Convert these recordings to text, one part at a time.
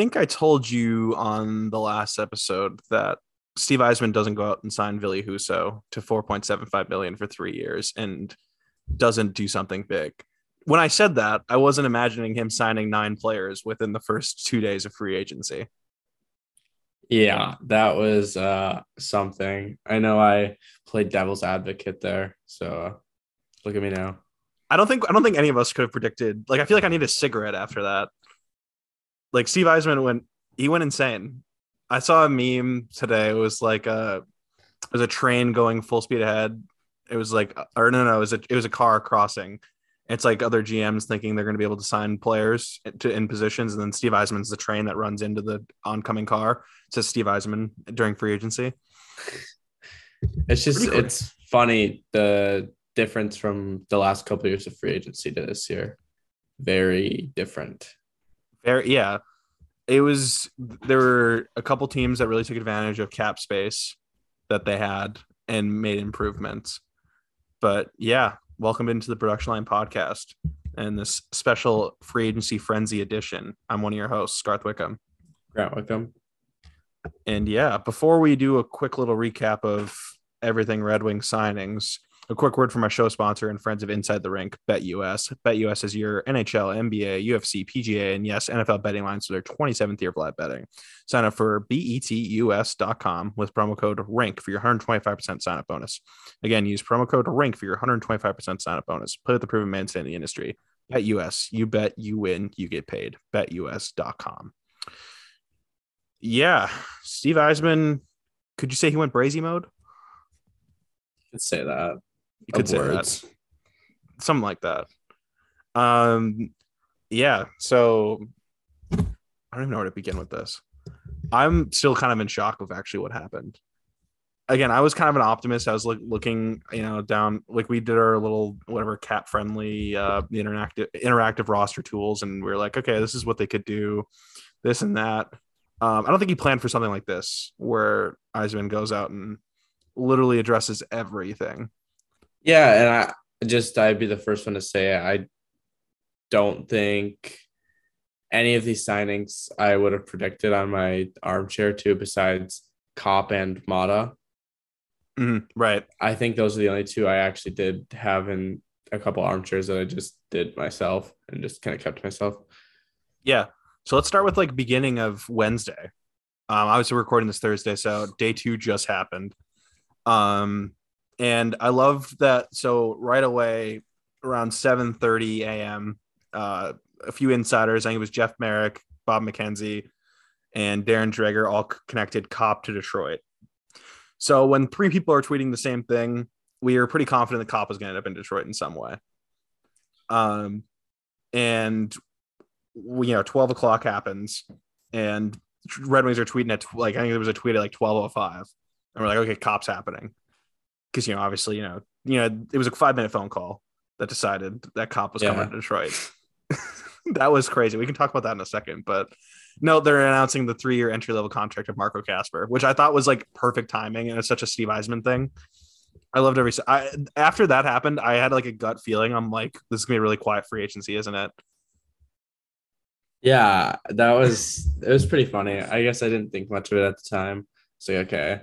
think I told you on the last episode that Steve Yzerman doesn't go out and sign Ville Husso to 4.75 million for three years and doesn't do something big. When I said that, I wasn't imagining him signing nine players within the first two days of free agency. Yeah, that was uh, something. I know I played devil's advocate there, so uh, look at me now. I don't think I don't think any of us could have predicted. Like, I feel like I need a cigarette after that. Like Steve Yzerman went, he went insane. I saw a meme today. It was like a, it was a train going full speed ahead. It was like, or no, no, it was a, it was a car crossing. It's like other GMs thinking they're going to be able to sign players to in positions, and then Steve Yzerman's the train that runs into the oncoming car. It says Steve Yzerman during free agency. It's just it's funny the difference from the last couple of years of free agency to this year. Very different. Very yeah. It was there were a couple teams that really took advantage of cap space that they had and made improvements. But yeah, welcome into the production line podcast and this special free agency frenzy edition. I'm one of your hosts, Garth Wickham. Grant Wickham. And yeah, before we do a quick little recap of everything Red Wing signings, a quick word from our show sponsor and friends of Inside the Rink, BetUS. BetUS is your NHL, NBA, UFC, PGA, and yes, NFL betting lines for their 27th year of live betting. Sign up for betus.com with promo code RINK for your 125% sign up bonus. Again, use promo code RINK for your 125% sign up bonus. Play with the proven man in the industry. BetUS. You bet, you win, you get paid. BetUS.com. Yeah, Steve Yzerman. Could you say he went brazy mode? Could say that. You could say words. that. Something like that. Um, yeah. So I don't even know where to begin with this. I'm still kind of in shock of actually what happened. Again, I was kind of an optimist. I was look, looking, you know, down like we did our little whatever Cap Friendly uh interactive interactive roster tools, and we are like, okay, this is what they could do, this and that. Um, I don't think he planned for something like this, where Yzerman goes out and literally addresses everything. Yeah, and I just I'd be the first one to say I don't think any of these signings I would have predicted on my armchair too, besides Copp and Maatta. Mm-hmm, right. I think those are the only two I actually did have in a couple armchairs that I just did myself and just kind of kept myself. Yeah. So let's start with like beginning of Wednesday. Um, obviously recording this Thursday, so day two just happened. Um, and I love that. So right away, around 7:30 a.m., uh, a few insiders, I think it was Jeff Marek, Bob McKenzie, and Darren Dreger all connected Copp to Detroit. So when three people are tweeting the same thing, we are pretty confident that Copp is going to end up in Detroit in some way. Um, and we, you know, 12 o'clock happens, and Red Wings are tweeting at like I think there was a tweet at like 12:05, and we're like, okay, Copp's happening because you know obviously you know you know it was a five minute phone call that decided that Copp was yeah. coming to Detroit. that was crazy. We can talk about that in a second, but no, they're announcing the three year entry level contract of Marco Kasper, which I thought was like perfect timing, and it's such a Steve Yzerman thing. I loved every. I after that happened, I had like a gut feeling. I'm like, this is gonna be a really quiet free agency, isn't it? Yeah, that was it was pretty funny. I guess I didn't think much of it at the time. So okay,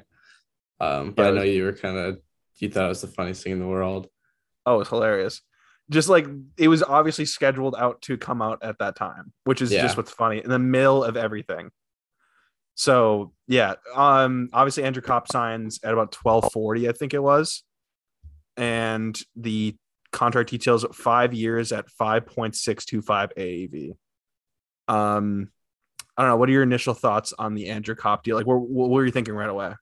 um, but yeah, I know you were kind of you thought it was the funniest thing in the world. Oh, it was hilarious. Just like it was obviously scheduled out to come out at that time, which is yeah. just what's funny in the middle of everything. So yeah, um, obviously Andrew Copp signs at about twelve forty, I think it was, and the contract details five years at five point six two five AAV. Um, I don't know. What are your initial thoughts on the Andrew Copp deal? Like, what, what were you thinking right away?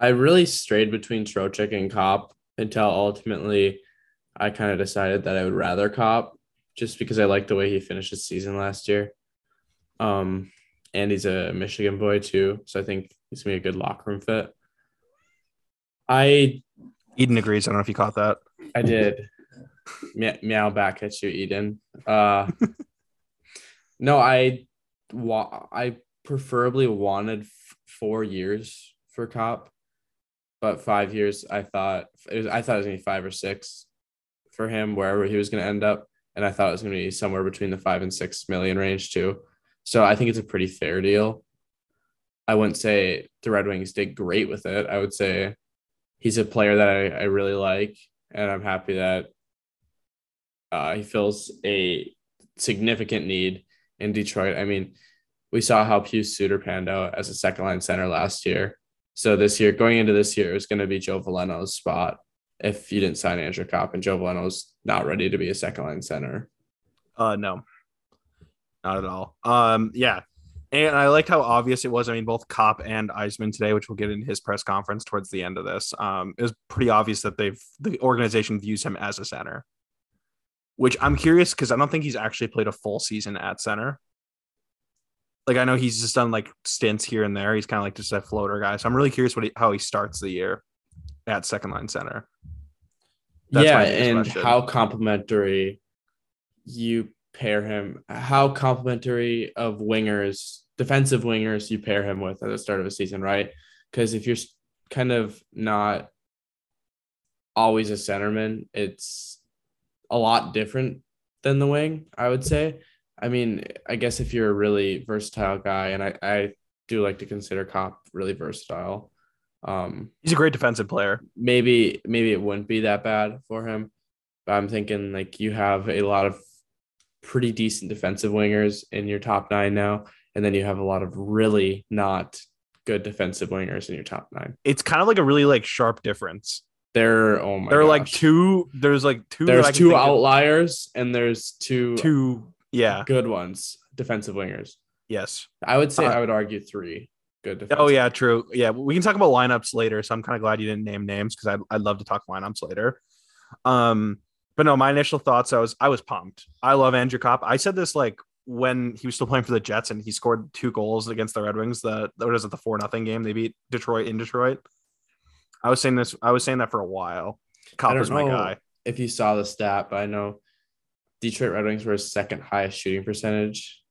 I really strayed between Trocheck and Copp until ultimately I kind of decided that I would rather Copp just because I like the way he finished his season last year. Um, and he's a Michigan boy too, so I think he's gonna be a good locker room fit. I Eden agrees. I don't know if you caught that. I did. meow back at you, Eden. Uh, no, I wa- I preferably wanted f- four years for Copp but five years, I thought it was. I thought it was gonna be five or six for him wherever he was gonna end up, and I thought it was gonna be somewhere between the five and six million range too. So I think it's a pretty fair deal. I wouldn't say the Red Wings did great with it. I would say he's a player that I, I really like, and I'm happy that uh, he fills a significant need in Detroit. I mean, we saw how Pius Suter panned out as a second line center last year. So this year, going into this year, it was going to be Joe Veleno's spot if you didn't sign Andrew Copp, and Joe Veleno's not ready to be a second line center. Uh, no, not at all. Um, yeah, and I liked how obvious it was. I mean, both Copp and Yzerman today, which we'll get in his press conference towards the end of this, um, it was pretty obvious that they've the organization views him as a center. Which I'm curious because I don't think he's actually played a full season at center. Like I know he's just done like stints here and there. He's kind of like just a floater guy. So I'm really curious what he, how he starts the year at second line center. That's yeah, and question. how complimentary you pair him, how complimentary of wingers, defensive wingers, you pair him with at the start of a season, right? Because if you're kind of not always a centerman, it's a lot different than the wing, I would say. I mean, I guess if you're a really versatile guy, and I, I do like to consider Copp really versatile. Um, He's a great defensive player. Maybe maybe it wouldn't be that bad for him, but I'm thinking like you have a lot of pretty decent defensive wingers in your top nine now, and then you have a lot of really not good defensive wingers in your top nine. It's kind of like a really like sharp difference. There, oh my. There are gosh. like two. There's like two. There's two outliers, of. and there's two. Two, yeah, good ones. Defensive wingers. Yes, I would say uh, I would argue three good. Oh yeah, true. Yeah, we can talk about lineups later. So I'm kind of glad you didn't name names because I'd, I'd love to talk lineups later. Um, but no, my initial thoughts, I was I was pumped. I love Andrew Copp. I said this like when he was still playing for the Jets and he scored two goals against the Red Wings. The what is it, the four nothing game they beat Detroit in Detroit. I was saying this. I was saying that for a while. Copp was my guy. If you saw the stat, but I know Detroit Red Wings were his second highest shooting percentage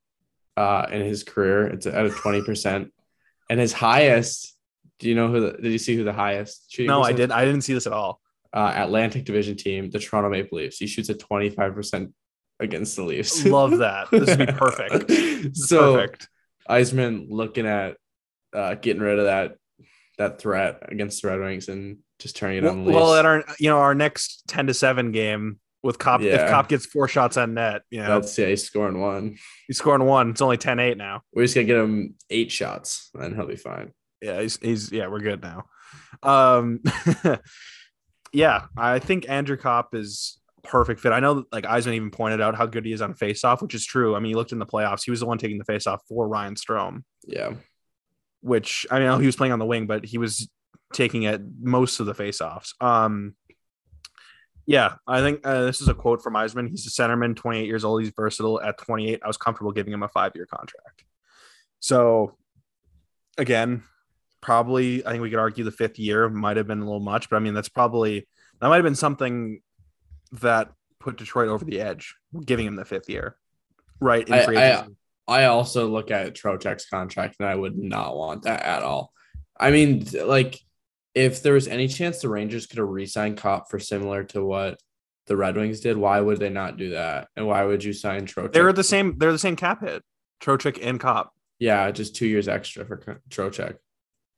uh, in his career. It's at a twenty percent and his highest. Do you know who? The, did you see who the highest shooting? No, I did. I didn't see this at all. Uh, Atlantic Division team, the Toronto Maple Leafs. He shoots at twenty five percent against the Leafs. Love that. This would be perfect. So, perfect. Yzerman looking at uh, getting rid of that that threat against the Red Wings and just turning it well, on the Leafs. Well, at our you know our next ten to seven game with Copp, yeah. if Copp gets four shots on net, you know, that's yeah, he's scoring one. He's scoring one. It's only 10-8 now. We're just gonna get him eight shots, and he'll be fine. Yeah, he's he's yeah, we're good now. Um, yeah, I think Andrew Copp is perfect fit. I know like Yzerman even pointed out how good he is on faceoff, which is true. I mean, you looked in the playoffs; he was the one taking the faceoff for Ryan Strome. Yeah, which I mean, I know he was playing on the wing, but he was taking it most of the faceoffs. Um, yeah, I think uh, this is a quote from Yzerman. He's a centerman, 28 years old. He's versatile. At 28, I was comfortable giving him a five year contract. So, again, probably, I think we could argue the fifth year might have been a little much, but I mean, that's probably, that might have been something that put Detroit over the edge, giving him the fifth year. Right. I, I, I also look at Trocheck's contract and I would not want that at all. I mean, like, if there was any chance the Rangers could have re-signed Copp for similar to what the Red Wings did, why would they not do that? And why would you sign Trocheck? They're the same. They're the same cap hit. Trocheck and Copp. Yeah, just two years extra for Trocheck.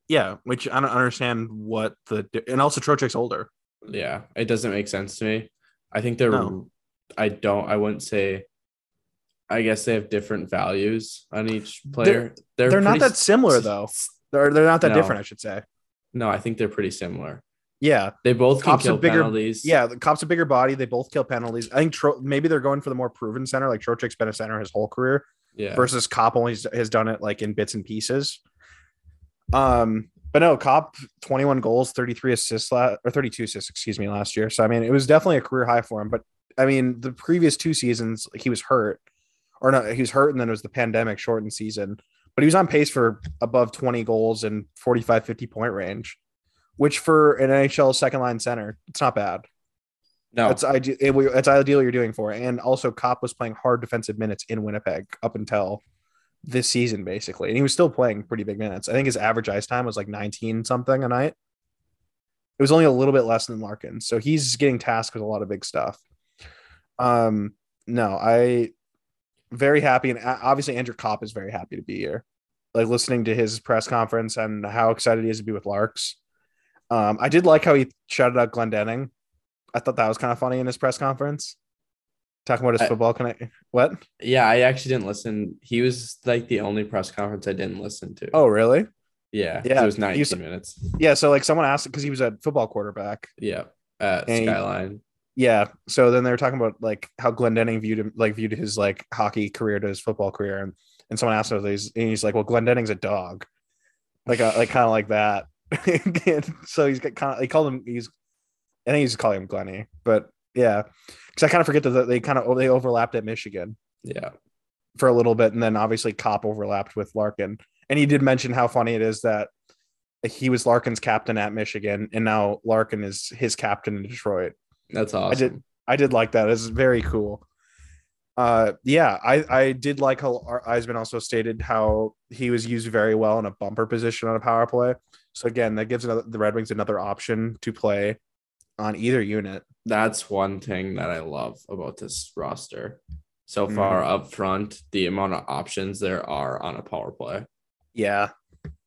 Yeah, which I don't understand what the and also Trocheck's older. Yeah, it doesn't make sense to me. I think they're. No. I don't. I wouldn't say. I guess they have different values on each player. They're they're, they're not that similar though. They're they're not that no. different. I should say. No, I think they're pretty similar. Yeah, they both Copp's kill bigger, penalties. Yeah, the Copp's a bigger body. They both kill penalties. I think Tro- maybe they're going for the more proven center. Like Trocheck's been a center his whole career. Yeah. Versus Copp only has done it like in bits and pieces. Um, but no, Copp 21 goals, 33 assists la- or 32 assists, excuse me, last year. So I mean, it was definitely a career high for him. But I mean, the previous two seasons, he was hurt, or no, he was hurt, and then it was the pandemic shortened season. But he was on pace for above 20 goals and 45, 50 point range which for an NHL second line center, it's not bad. No, it's ideal. It, it's ideal you're doing for. And also, Copp was playing hard defensive minutes in Winnipeg up until this season, basically, and he was still playing pretty big minutes. I think his average ice time was like 19 something a night. It was only a little bit less than Larkin, so he's getting tasked with a lot of big stuff. Um, no, I very happy, and uh, obviously Andrew Copp is very happy to be here. Like listening to his press conference and how excited he is to be with Larks. Um, I did like how he shouted out Glendening. I thought that was kind of funny in his press conference, talking about his I- football connect. What? Yeah, I actually didn't listen. He was like the only press conference I didn't listen to. Oh, really? yeah, yeah, It was he 19 was- minutes. Yeah. So like someone asked because he was a football quarterback. Yeah, at he- Skyline. Yeah. So then they were talking about like how Glendening viewed him, like viewed his like hockey career to his football career, and and someone asked him, he's, and he's like, well, Glendening's a dog, like uh, like kind of like that. And so he's got kind of he called him he's, I think he's calling him Glenny, but yeah, because I kind of forget that they kind of they overlapped at Michigan Yeah, for a little bit, and then obviously Copp overlapped with Larkin, and he did mention how funny it is that he was Larkin's captain at Michigan, and now Larkin is his captain in Detroit. that's awesome. I did I did like that. It's very cool. Uh yeah, I I did like how Yzerman also stated how he was used very well in a bumper position on a power play. So again, that gives another, the Red Wings another option to play on either unit. That's one thing that I love about this roster. So Mhm. far up front, the amount of options there are on a power play. Yeah,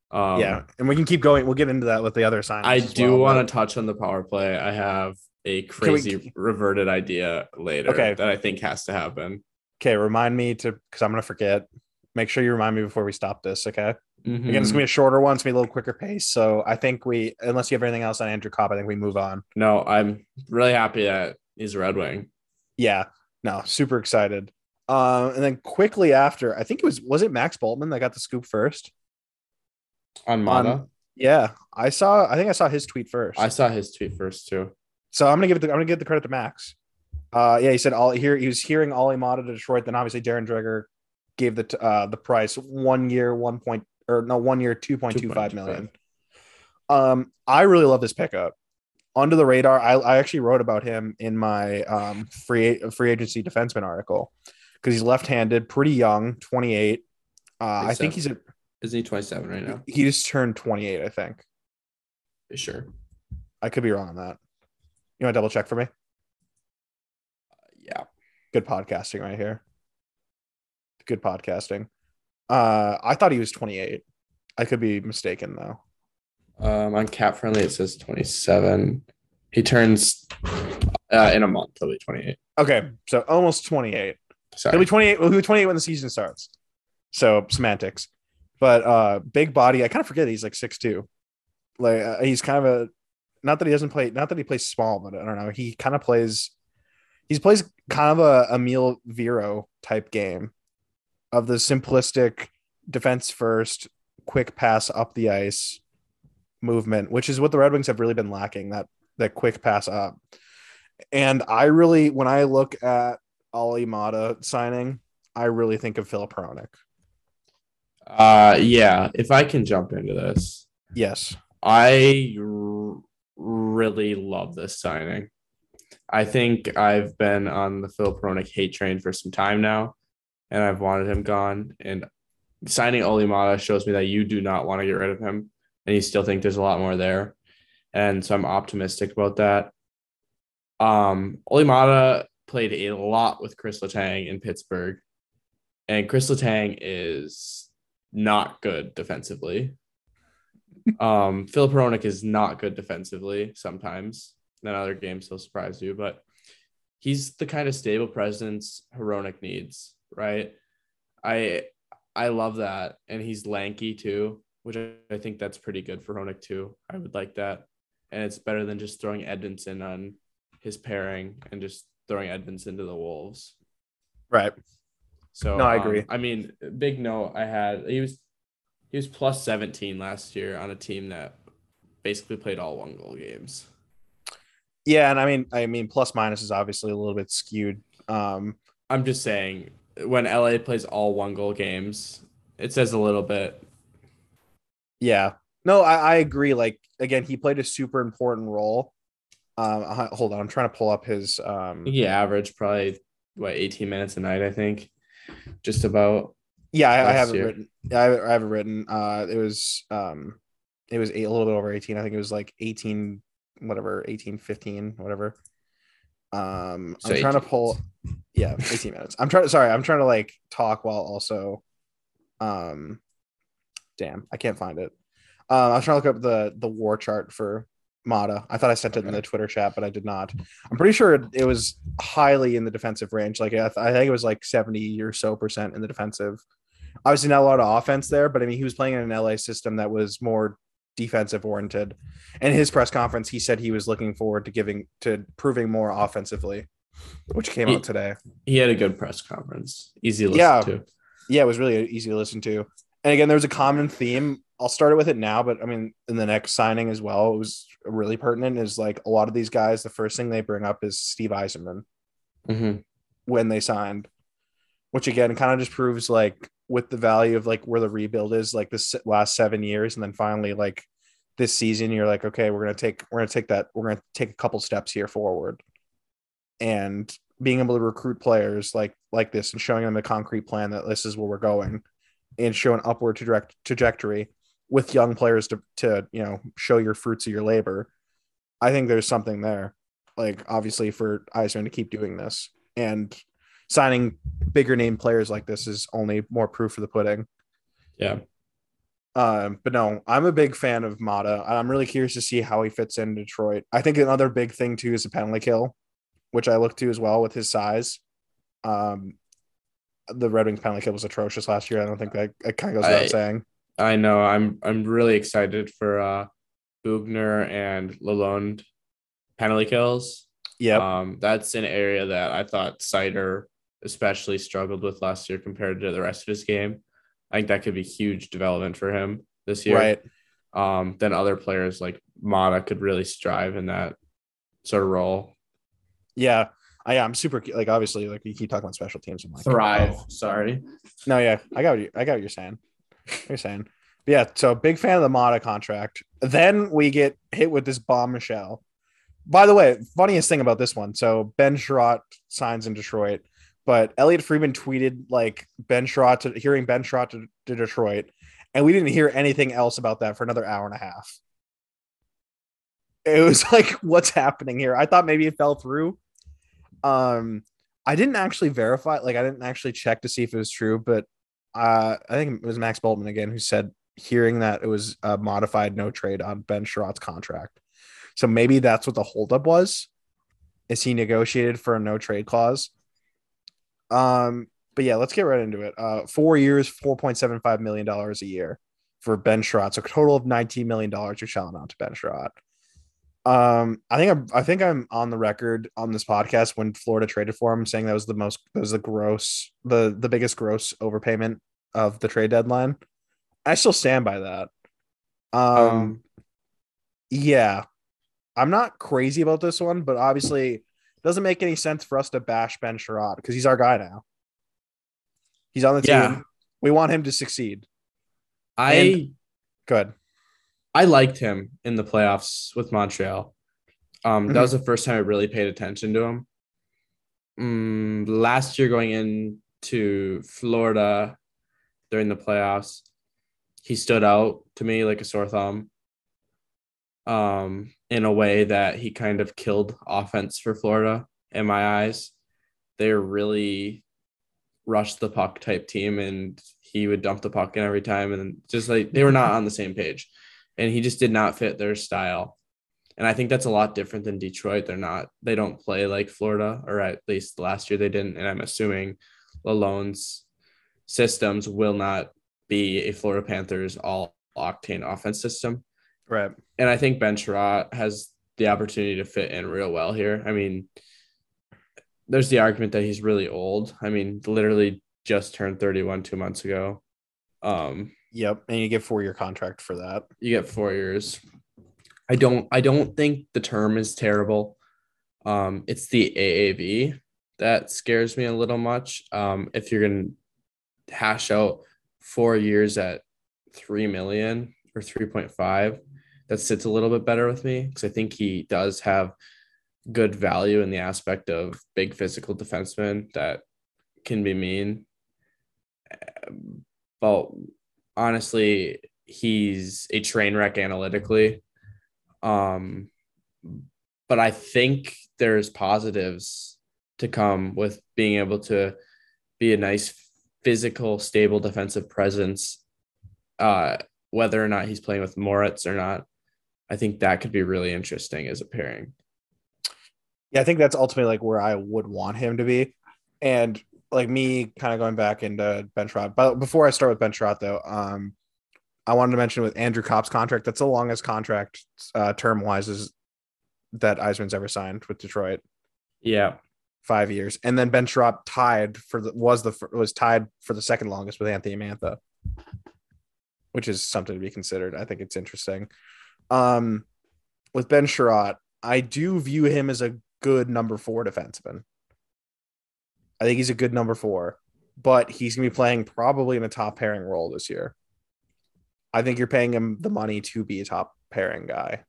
Um, yeah, and we can keep going. We'll get into that with the other signings. I do well, want to touch on the power play. I have a we- crazy reverted idea later Okay. that I think has to happen. Okay, remind me to because I'm gonna forget. Make sure you remind me before we stop this. Okay. Again, it's gonna be a shorter one. It's gonna be a little quicker pace. So I think we, unless you have anything else on Andrew Copp, I think we move on. No, I'm really happy that he's a Red Wing. yeah no super excited um and then quickly after i think it was was it Max Bultman that got the scoop first On Maatta, yeah i saw i think i saw his tweet first I saw his tweet first too. So i'm gonna give it the, i'm gonna give the credit to max. Uh yeah he said all here he was hearing Olli Maatta to detroit then obviously darren dreger gave the uh the price one year one point or no one year 2.25 million. Um i really love this pickup. Under the radar i, I actually wrote about him in my um free free agency defenseman article because he's left-handed pretty young 28 uh i think he's a Isn't he 27 right now? he just turned 28 i think. Sure. i could be wrong on that you want to double check for me Yeah. good podcasting right here good podcasting uh i thought he was 28 i could be mistaken though Um, on Cap Friendly, it says 27. He turns uh, in a month. He'll be 28. okay so almost 28 Sorry. He'll be 28. Well, he'll be 28 when the season starts. So semantics. But uh big body. I kind of forget he's like 6'2. Like uh, he's kind of a not that he doesn't play, not that he plays small, but I don't know. He kind of plays he plays kind of a Emil Vero type game of the simplistic defense first, quick pass up the ice movement, which is what the Red Wings have really been lacking, that that quick pass up. And I really when I look at Olli Maatta signing, I really think of Philip Hronek. Uh, yeah. If I can jump into this, Yes. I really love this signing. I think I've been on the Phil Hronek hate train for some time now, and I've wanted him gone. And signing Olli Maatta shows me that you do not want to get rid of him, and you still think there's a lot more there. And so I'm optimistic about that. Um, Olli Maatta played a lot with Chris Letang in Pittsburgh, and Chris Letang is not good defensively. Um, Phil Hronek is not good defensively sometimes. In other games, he'll surprise you, but he's the kind of stable presence Hronek needs, right? I I love that, and he's lanky too, which I, think that's pretty good for Hronek too. I would like that, and it's better than just throwing Edmondson on his pairing and just throwing Edmondson to the Wolves. Right. So No, I um, agree. I mean, big note I had he was he was plus 17 last year on a team that basically played all one goal games. Yeah, and I mean, I mean, plus minus is obviously a little bit skewed. Um, I'm just saying when LA plays all one goal games, it says a little bit. yeah. No, I, I agree. Like again, he played a super important role. Um, I- hold on, I'm trying to pull up his. Um, He averaged probably what 18 minutes a night, I think. Just about. Yeah, I, I have it year. written. I, I have it written. Uh, it was um, it was eight, a little bit over 18. I think it was like 18, whatever, 18, 15, whatever. Um, So I'm trying to 18 pull. Yeah, 18 minutes. I'm trying to. Sorry, I'm trying to like talk while also. Um, damn, I can't find it. Uh, I was trying to look up the the war chart for Maatta. I thought I sent it in the Twitter chat, but I did not. I'm pretty sure it, it was highly in the defensive range. Like I, th- I think it was like 70 or so percent in the defensive. Obviously, not a lot of offense there, but I mean, he was playing in an LA system that was more defensive oriented. And his press conference, he said he was looking forward to giving to proving more offensively, which came He- out today. He had a good press conference. Easy to listen Yeah. to. Yeah, it was really easy to listen to. And again, there was a common theme. I'll start it with it now, but I mean, in the next signing as well, it was really pertinent. Is like a lot of these guys, the first thing they bring up is Steve Yzerman hmm when they signed, which again kind of just proves like with the value of like where the rebuild is, like this last seven years, and then finally like this season, you're like, okay, we're gonna take we're gonna take that we're gonna take a couple steps here forward, and being able to recruit players like like this and showing them a concrete plan that this is where we're going, and show an upward direct trajectory with young players to to you know show your fruits of your labor. I think there's something there, like obviously for Yzerman to keep doing this and signing bigger name players like this is only more proof of the pudding. Yeah. Um, but no, I'm a big fan of Maatta. I'm really curious to see how he fits in Detroit. I think another big thing too is the penalty kill, which I look to as well with his size. Um, the Red Wings penalty kill was atrocious last year. I don't think that it kind of goes without I- saying. I know. I'm I'm really excited for uh Bugner and Lalonde penalty kills. Yeah. Um, that's an area that I thought Seider especially struggled with last year compared to the rest of his game. I think that could be huge development for him this year. right. Um, then other players like Maatta could really strive in that sort of role. Yeah. I, I'm super like obviously like you keep talking about special teams. I'm like Thrive. oh. Sorry. No, yeah, I got what you, I got what you're saying. What you're saying. But yeah, so big fan of the Maatta contract. Then we get hit with this bombshell. By the way, funniest thing about this one. So Ben Chiarot signs in Detroit, but Elliotte Friedman tweeted like Ben Chiarot to hearing Ben Chiarot to, to Detroit, and we didn't hear anything else about that for another hour and a half. It was like, what's happening here? I thought maybe it fell through. Um, I didn't actually verify, like I didn't actually check to see if it was true, but uh, I think it was Max Bultman again who said hearing that it was a modified no trade on Ben Chiarot's contract. So maybe that's what the holdup was. Is he negotiated for a no trade clause? Um, but yeah, let's get right into it. Uh, four years, four point seven five million dollars a year for Ben Chiarot. So a total of nineteen million dollars you're shelling out to Ben Chiarot. Um, I think I'm I think I'm on the record on this podcast when Florida traded for him, saying that was the most that was the gross the the biggest gross overpayment of the trade deadline. I still stand by that. Um, Um, yeah, I'm not crazy about this one, but obviously doesn't make any sense for us to bash Ben Chiarot because he's our guy now. He's on the team. Yeah. We want him to succeed. I Good. I liked him in the playoffs with Montreal. Um, that was the first time I really paid attention to him. Mm, last year, going into Florida during the playoffs, he stood out to me like a sore thumb. Um, in a way that he kind of killed offense for Florida in my eyes. They're really rush the puck type team, and he would dump the puck in every time, and just like they were not on the same page and he just did not fit their style. And I think that's a lot different than Detroit. They're not, they don't play like Florida, or at least last year they didn't. And I'm assuming Lalonde's systems will not be a Florida Panthers all octane offense system. Right. And I think Ben Chiarot has the opportunity to fit in real well here. I mean, there's the argument that he's really old. I mean, literally just turned 31 two months ago. Um, Yep. And you get four year contract for that. you get four years. I don't I don't think the term is terrible. Um, it's the AAV that scares me a little much. Um, if you're gonna hash out four years at three million or three point five, that sits a little bit better with me because I think he does have good value in the aspect of big physical defenseman that can be mean. But honestly, he's a train wreck analytically. Um, but I think there's positives to come with being able to be a nice physical, stable defensive presence. Uh, whether or not he's playing with Moritz or not, I think that could be really interesting as a pairing. Yeah, I think that's ultimately like where I would want him to be. And like me kind of going back into Ben Chiarot. But before I start with Ben Chiarot, though, um, I wanted to mention with Andrew Copp's contract, that's the longest contract uh, term wise is that Yzerman's ever signed with Detroit. Yeah. Five years. And then Ben Chiarot tied for the was the was tied for the second longest with Anthony Mantha, which is something to be considered. I think it's interesting. Um with Ben Chiarot, I do view him as a good number four defenseman. I think he's a good number four, but he's going to be playing probably in a top pairing role this year. I think you're paying him the money to be a top pairing guy.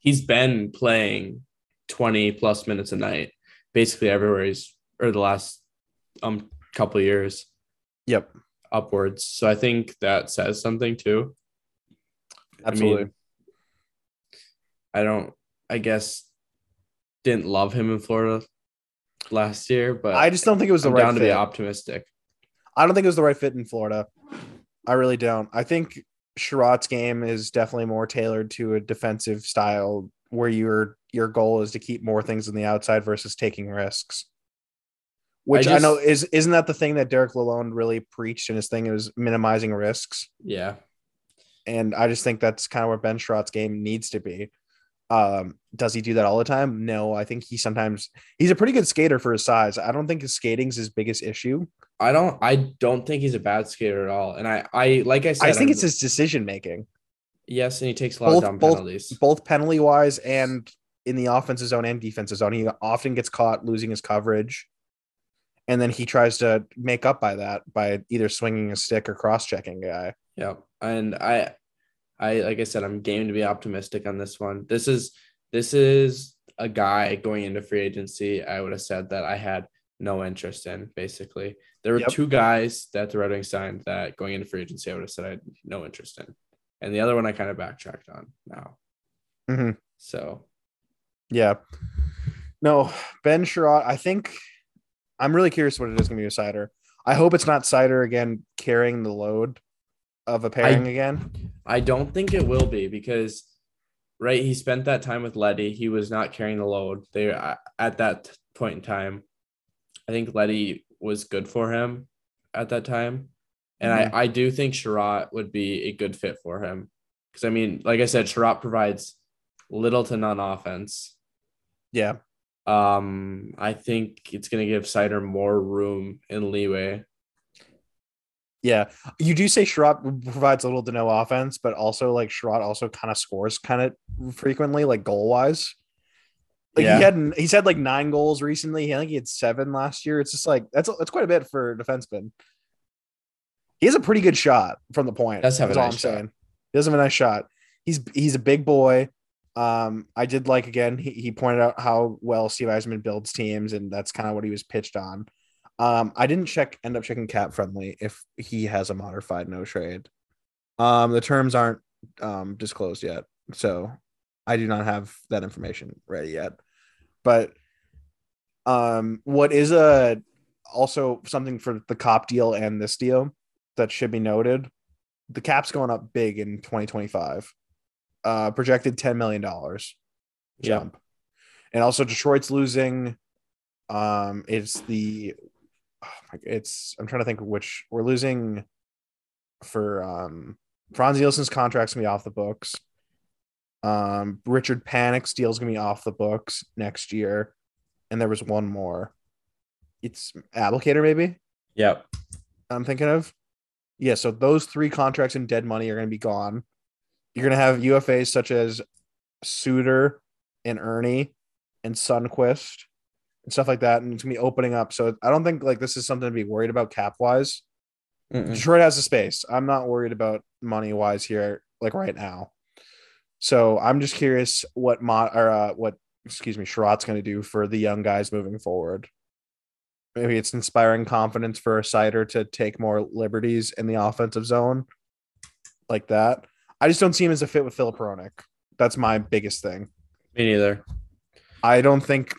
He's been playing 20 plus minutes a night, basically everywhere he's or the last um couple years. Yep. Upwards. So I think that says something too. Absolutely. I, mean, I don't I guess didn't love him in Florida last year, but I just don't think it was the I'm right down fit. to be optimistic. I don't think it was the right fit in Florida. I really don't. I think Chiarot's game is definitely more tailored to a defensive style where your your goal is to keep more things on the outside versus taking risks. Which I, I know is isn't that the thing that Derek Lalonde really preached in his thing? It was minimizing risks. Yeah. And I just think that's kind of where Ben Chiarot's game needs to be. Um, does he do that all the time? No, I think he sometimes he's a pretty good skater for his size. I don't think his skating's his biggest issue. I don't I don't think he's a bad skater at all. And I I like I said I think I'm- it's his decision making, yes, and he takes a lot both- of dumb both- penalties. both penalty wise and in the offensive zone and defensive zone. He often gets caught losing his coverage. And then he tries to make up by that by either swinging a stick or cross checking guy. Yeah. And I I like I said, I'm game to be optimistic on this one. This is this is a guy going into free agency. I would have said that I had no interest in basically. There were Yep. two guys that the Red Wings signed that going into free agency, I would have said I had no interest in. And the other one I kind of backtracked on now. Mhm. So Yeah. No, Ben Chiarot, I think I'm really curious what it is going to be with Seider. I hope it's not Seider again carrying the load of a pairing again. I don't think it will be because, right, he spent that time with Letty. He was not carrying the load. They at that point in time, I think Letty was good for him at that time, and Mhm. I I do think Chiarot would be a good fit for him because I mean, like I said, Chiarot provides little to none offense. Yeah. Um, I think it's gonna give Seider more room and leeway. Yeah. You do say Chiarot provides a little to no offense, but also like Chiarot also kind of scores kind of frequently, like goal wise. Like Yeah. he had he's had like nine goals recently. I think he had seven last year. It's just like that's that's quite a bit for a defenseman. He has a pretty good shot from the point. That's, have a all nice I'm shot. saying. He does have a nice shot. He's he's a big boy. Um, I did like again. He, he pointed out how well Steve Yzerman builds teams, and that's kind of what he was pitched on. Um, I didn't check end up checking cap friendly if he has a modified no trade. Um, the terms aren't um disclosed yet, so I do not have that information ready yet. But um, what is a also something for the Copp deal and this deal that should be noted? The cap's going up big in 2025. Uh, projected 10 million dollars jump, and also Detroit's losing. Um, it's the it's I'm trying to think which we're losing for um Frans Nielsen's contract's gonna be off the books. Um, Richard Panik's deal's gonna be off the books next year, and there was one more. It's Abdelkader, maybe Yep. I'm thinking of. Yeah, so those three contracts and dead money are gonna be gone. You're gonna have UFAs such as Suter and Erne and Sundqvist and stuff like that, and it's gonna be opening up. So I don't think like this is something to be worried about cap wise. Detroit has the space. I'm not worried about money wise here, like right now. So I'm just curious what mod or uh, what excuse me, Chiarot's going to do for the young guys moving forward. Maybe it's inspiring confidence for a Seider to take more liberties in the offensive zone, like that. I just don't see him as a fit with Philip Hronek. That's my biggest thing. Me neither. I don't think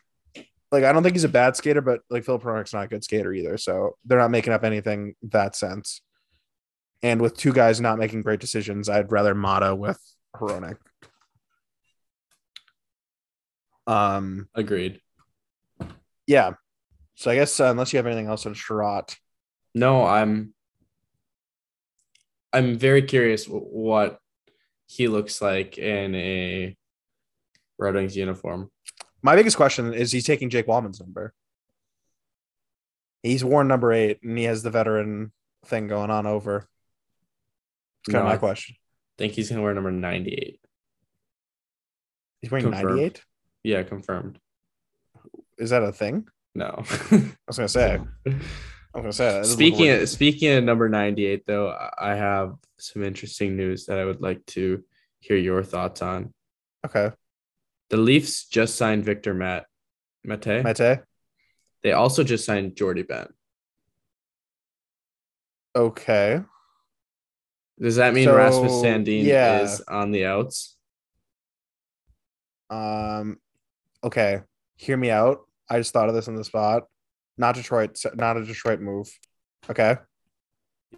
like I don't think he's a bad skater, but like Philip Hronek's not a good skater either. So they're not making up anything that sense. And with two guys not making great decisions, I'd rather Maatta with Hronek. Um, Agreed. yeah. So I guess uh, unless you have anything else on Chiarot, No, I'm I'm very curious what he looks like in a Red Wings uniform. My biggest question is he's taking Jake Walman's number. He's worn number eight and he has the veteran thing going on over. It's kind No, of my question. think he's gonna wear number 98. He's wearing 98. Yeah, confirmed. Is that a thing? No. I was gonna say. I was gonna say. that speaking of, speaking of number 98 though, I have some interesting news that I would like to hear your thoughts on. okay, The Leafs just signed Victor Matt Mate. Mete. They also just signed Jordie Benn. Okay, Does that mean So, Rasmus Sandin yeah. is on the outs? um, okay. Hear me out. I just thought of this on the spot. Not Detroit. Not a Detroit move. Okay,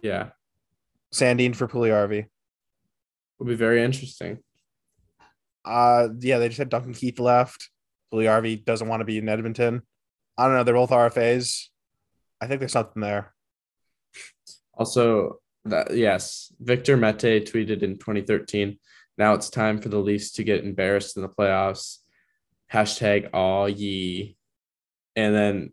Yeah. Sandin for Puljujarvi. Would be very interesting. Uh, yeah, they just had Duncan Keith left. Puljujarvi doesn't want to be in Edmonton. I don't know. They're both RFAs. I think there's something there. Also, that yes, Victor Mete tweeted in 2013. Now it's time for the Leafs to get embarrassed in the playoffs. Hashtag all ye. And then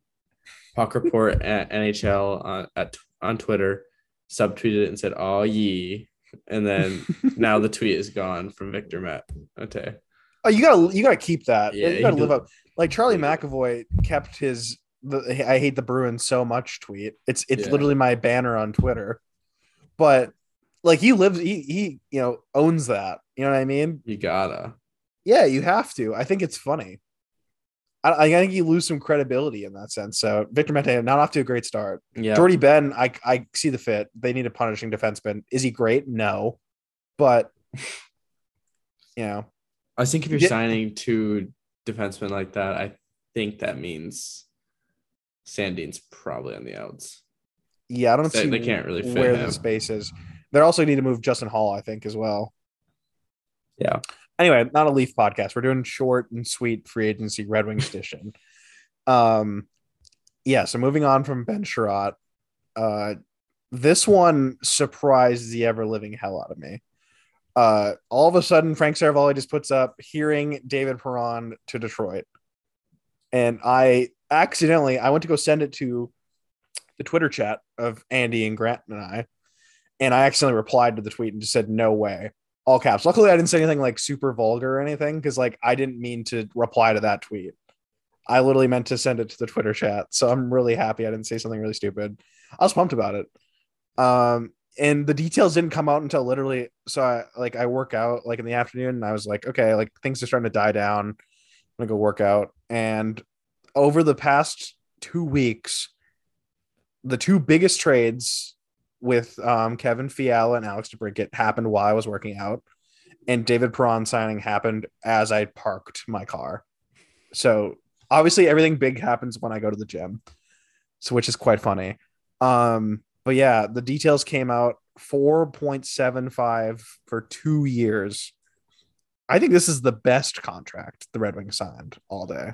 Puck Report at NHL on at on Twitter subtweeted it and said all ye. And then now the tweet is gone from Victor Met- Okay. Oh, you gotta you gotta keep that. Yeah, you gotta live up. Like Charlie McAvoy kept his the I hate the Bruins so much tweet. It's it's Yeah. literally my banner on Twitter. But like he lives he he you know owns that. You know what I mean? You gotta. Yeah, you have to. I think it's funny. I, I think you lose some credibility in that sense. So Victor Mete not off to a great start. Yeah. Jordie Benn, I I see the fit. They need a punishing defenseman. Is he great? No, but you know, I think if you're Yeah. signing two defensemen like that, I think that means Sandin's probably on the outs. yeah, I don't They- see they can't really fit where him. the space is. They also need to move Justin Holl, I think, as well. Yeah. Anyway, not a Leaf podcast. We're doing short and sweet free agency Red Wings edition. Um, yeah. So moving on from Ben Chiarot, uh, this one surprised the ever living hell out of me. Uh, all of a sudden, Frank Seravalli just puts up hearing David Perron to Detroit, and I accidentally I went to go send it to the Twitter chat of Andy and Grant and I, and I accidentally replied to the tweet and just said no way, all caps. Luckily, I didn't say anything like super vulgar or anything because like I didn't mean to reply to that tweet. I literally meant to send it to the Twitter chat, so I'm really happy I didn't say something really stupid. I was pumped about it. Um, and the details didn't come out until literally. So I like I work out like in the afternoon, and I was like, okay, like things are starting to die down. I'm gonna go work out, and over the past two weeks, the two biggest trades with um, Kevin Fiala and Alex DeBrincat happened while I was working out, and David Perron signing happened as I parked my car. So obviously, everything big happens when I go to the gym, so which is quite funny. Um, but yeah, the details came out 4.75 for two years. I think this is the best contract the Red Wings signed all day.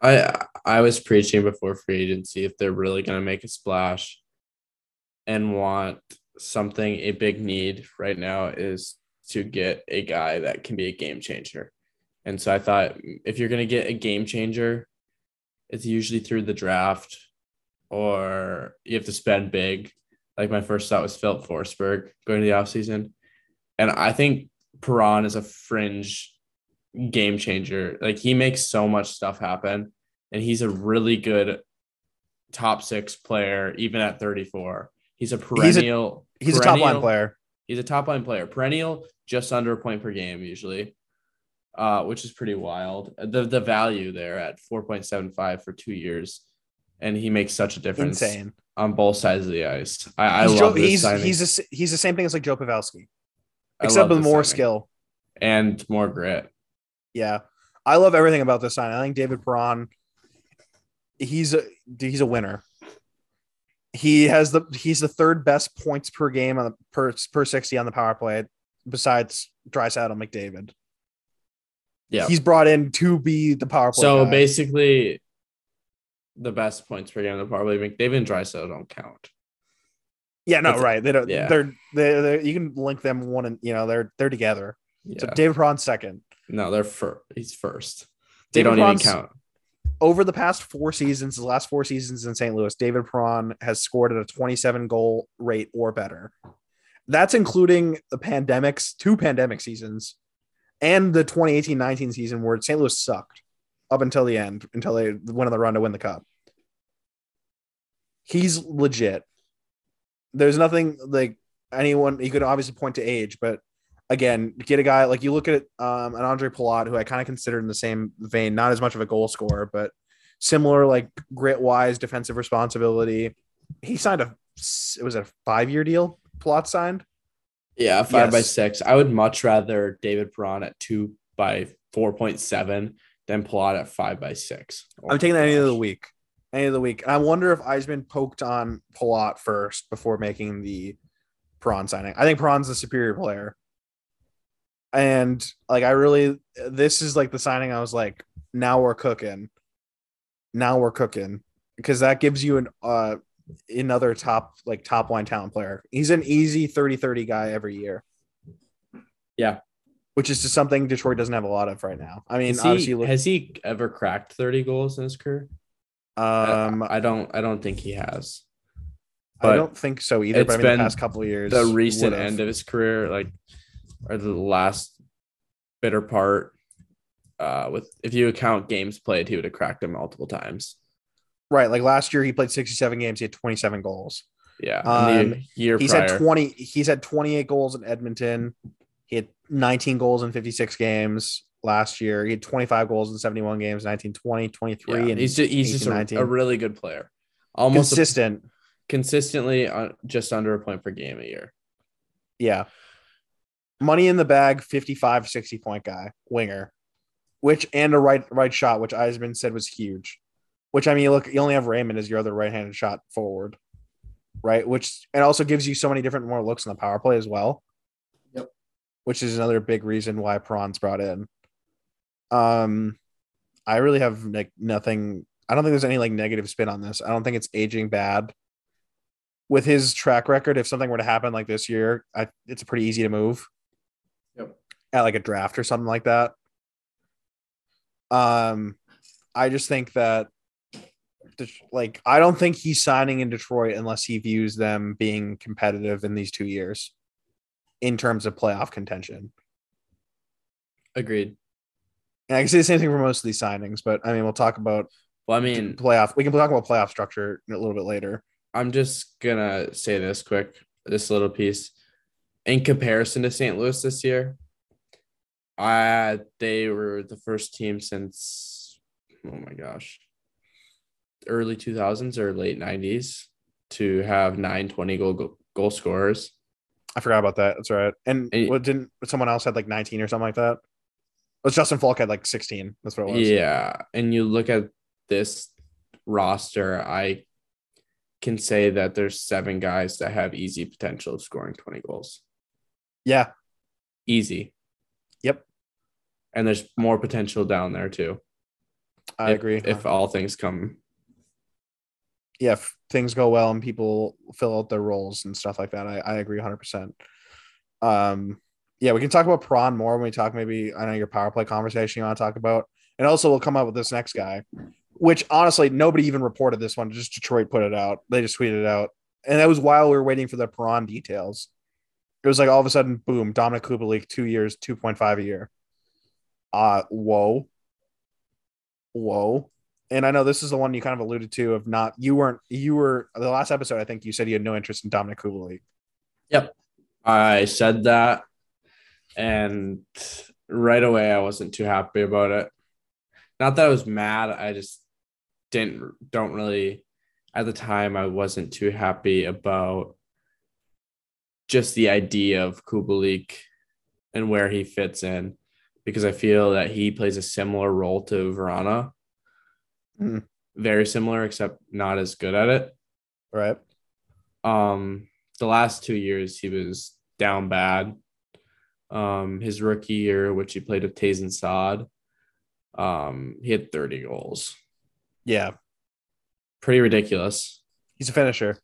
I I was preaching before free agency if they're really gonna make a splash and want something a big need right now is to get a guy that can be a game changer. And so I thought if you're gonna get a game changer, it's usually through the draft or you have to spend big. Like my first thought was Filip Forsberg going to the offseason. And I think Perron is a fringe game changer. Like he makes so much stuff happen, and he's a really good top six player, even at 34. He's a perennial. He's a top line player. He's a top line player, perennial, just under a point per game usually, uh, which is pretty wild. The the value there at 4.75 for two years, and he makes such a difference Insane. on both sides of the ice. I, I love Joe, this he's signing. he's a, he's the same thing as like Joe Pavelski, except with more signing. skill. and more grit. Yeah. I love everything about this sign. I think David Perron, he's a he's a winner. He has the he's the third best points per game on the per per sixty on the power play, besides and McDavid. Yeah. he's brought in to be the power play. So guy. basically, the best points per game in the power play, McDavid and Draisaitl don't count. yeah, no, that's- right. They don't. yeah. They're, they're they're you can link them one and you know they're they're together. Yeah. So David Perron's second. no, they're first. He's first. They David don't even count. Over the past four seasons, the last four seasons in St. Louis, David Perron has scored at a 27 goal rate or better. That's including the pandemics, two pandemic seasons, and the 2018-19 season where St. Louis sucked up until the end, until they went on the run to win the cup. He's legit. There's nothing like anyone you could obviously point to age, but again, get a guy like you look at um, an Andre Palat, who I kind of considered in the same vein, not as much of a goal scorer, but similar like grit wise defensive responsibility. He signed a it was a five year deal. Palat signed. Yeah, five by six. I would much rather David Perron at two by four point seven than Palat at five by six. Oh I'm taking that any of the week. Any of the week. And I wonder if Yzerman poked on Palat first before making the Perron signing. I think Perron's the superior player. And like I really this is like the signing I was like, now we're cooking. Now we're cooking. Because that gives you an uh another top like top line talent player. He's an easy 30-30 guy every year. Yeah. Which is just something Detroit doesn't have a lot of right now. I mean, Has obviously he, look, has he ever cracked 30 goals in his career? Um I don't I don't think he has. I don't think so either. But I mean, been the past couple of years, the recent would've. end of his career, like or the last bitter part, uh, with if you account games played, he would have cracked him multiple times. right? Like last year, he played sixty-seven games. He had twenty-seven goals. Yeah. Um, year He's prior, had twenty. He's had twenty-eight goals in Edmonton. He had nineteen goals in fifty-six games last year. He had twenty-five goals in seventy-one games, 19, 20, 23. yeah, and he's just he's just a, 19. a really good player. Almost a- consistent. consistently on just under a point per game a year. Yeah. Money in the bag, 55, 60 point guy, winger, which and a right right shot, which Yzerman said was huge. Which I mean, look, you only have Raymond as your other right-handed shot forward, right? Which and also gives you so many different more looks in the power play as well. Yep. Which is another big reason why Perron's brought in. Um, I really have like nothing. I don't think there's any like negative spin on this. I don't think it's aging bad. With his track record, if something were to happen like this year, I, it's pretty easy to move. At like a draft or something like that. Um, I just think that, like, I don't think he's signing in Detroit unless he views them being competitive in these two years, in terms of playoff contention. Agreed. And I can say the same thing for most of these signings, but I mean, we'll talk about Well, I mean, playoff. We can talk about playoff structure a little bit later. I'm just gonna say this quick, this little piece. In comparison to St. Louis this year, uh they were the first team since oh my gosh, early 2000s or late 90s to have nine 20 goal goal, goal scorers. I forgot about that. That's right. And And- what didn't someone else had like 19 or something like that? It was Justin Faulk had like 16. That's what it was. Yeah, and you look at this roster, I can say that there's seven guys that have easy potential of scoring 20 goals. Yeah. Easy. And there's more potential down there too. I if- agree. If all things come. yeah, if things go well and people fill out their roles and stuff like that, I, I agree 100%. Um, yeah, we can talk about Perron more when we talk maybe, I know your power play conversation you want to talk about. And also, we'll come up with this next guy, which honestly, nobody even reported this one. Just Detroit put it out. They just tweeted it out. And that was while we were waiting for the Perron details. It was like all of a sudden, boom, Dominik Kubalik, two years, 2.5 a year. Uh, whoa. Whoa. And I know this is the one you kind of alluded to of not you weren't you were the last episode. I think you said you had no interest in Dominik Kubalik. Yep, I said that. And right away, I wasn't too happy about it. Not that I was mad. I just didn't, don't really, at the time, I wasn't too happy about just the idea of Kubalik and where he fits in. Because I feel that he plays a similar role to Vrana. Mhm. Very similar, except not as good at it. Right. Um, the last two years he was down bad. Um, his rookie year, which he played with and Saad, um, he had 30 goals. Yeah. Pretty ridiculous. He's a finisher.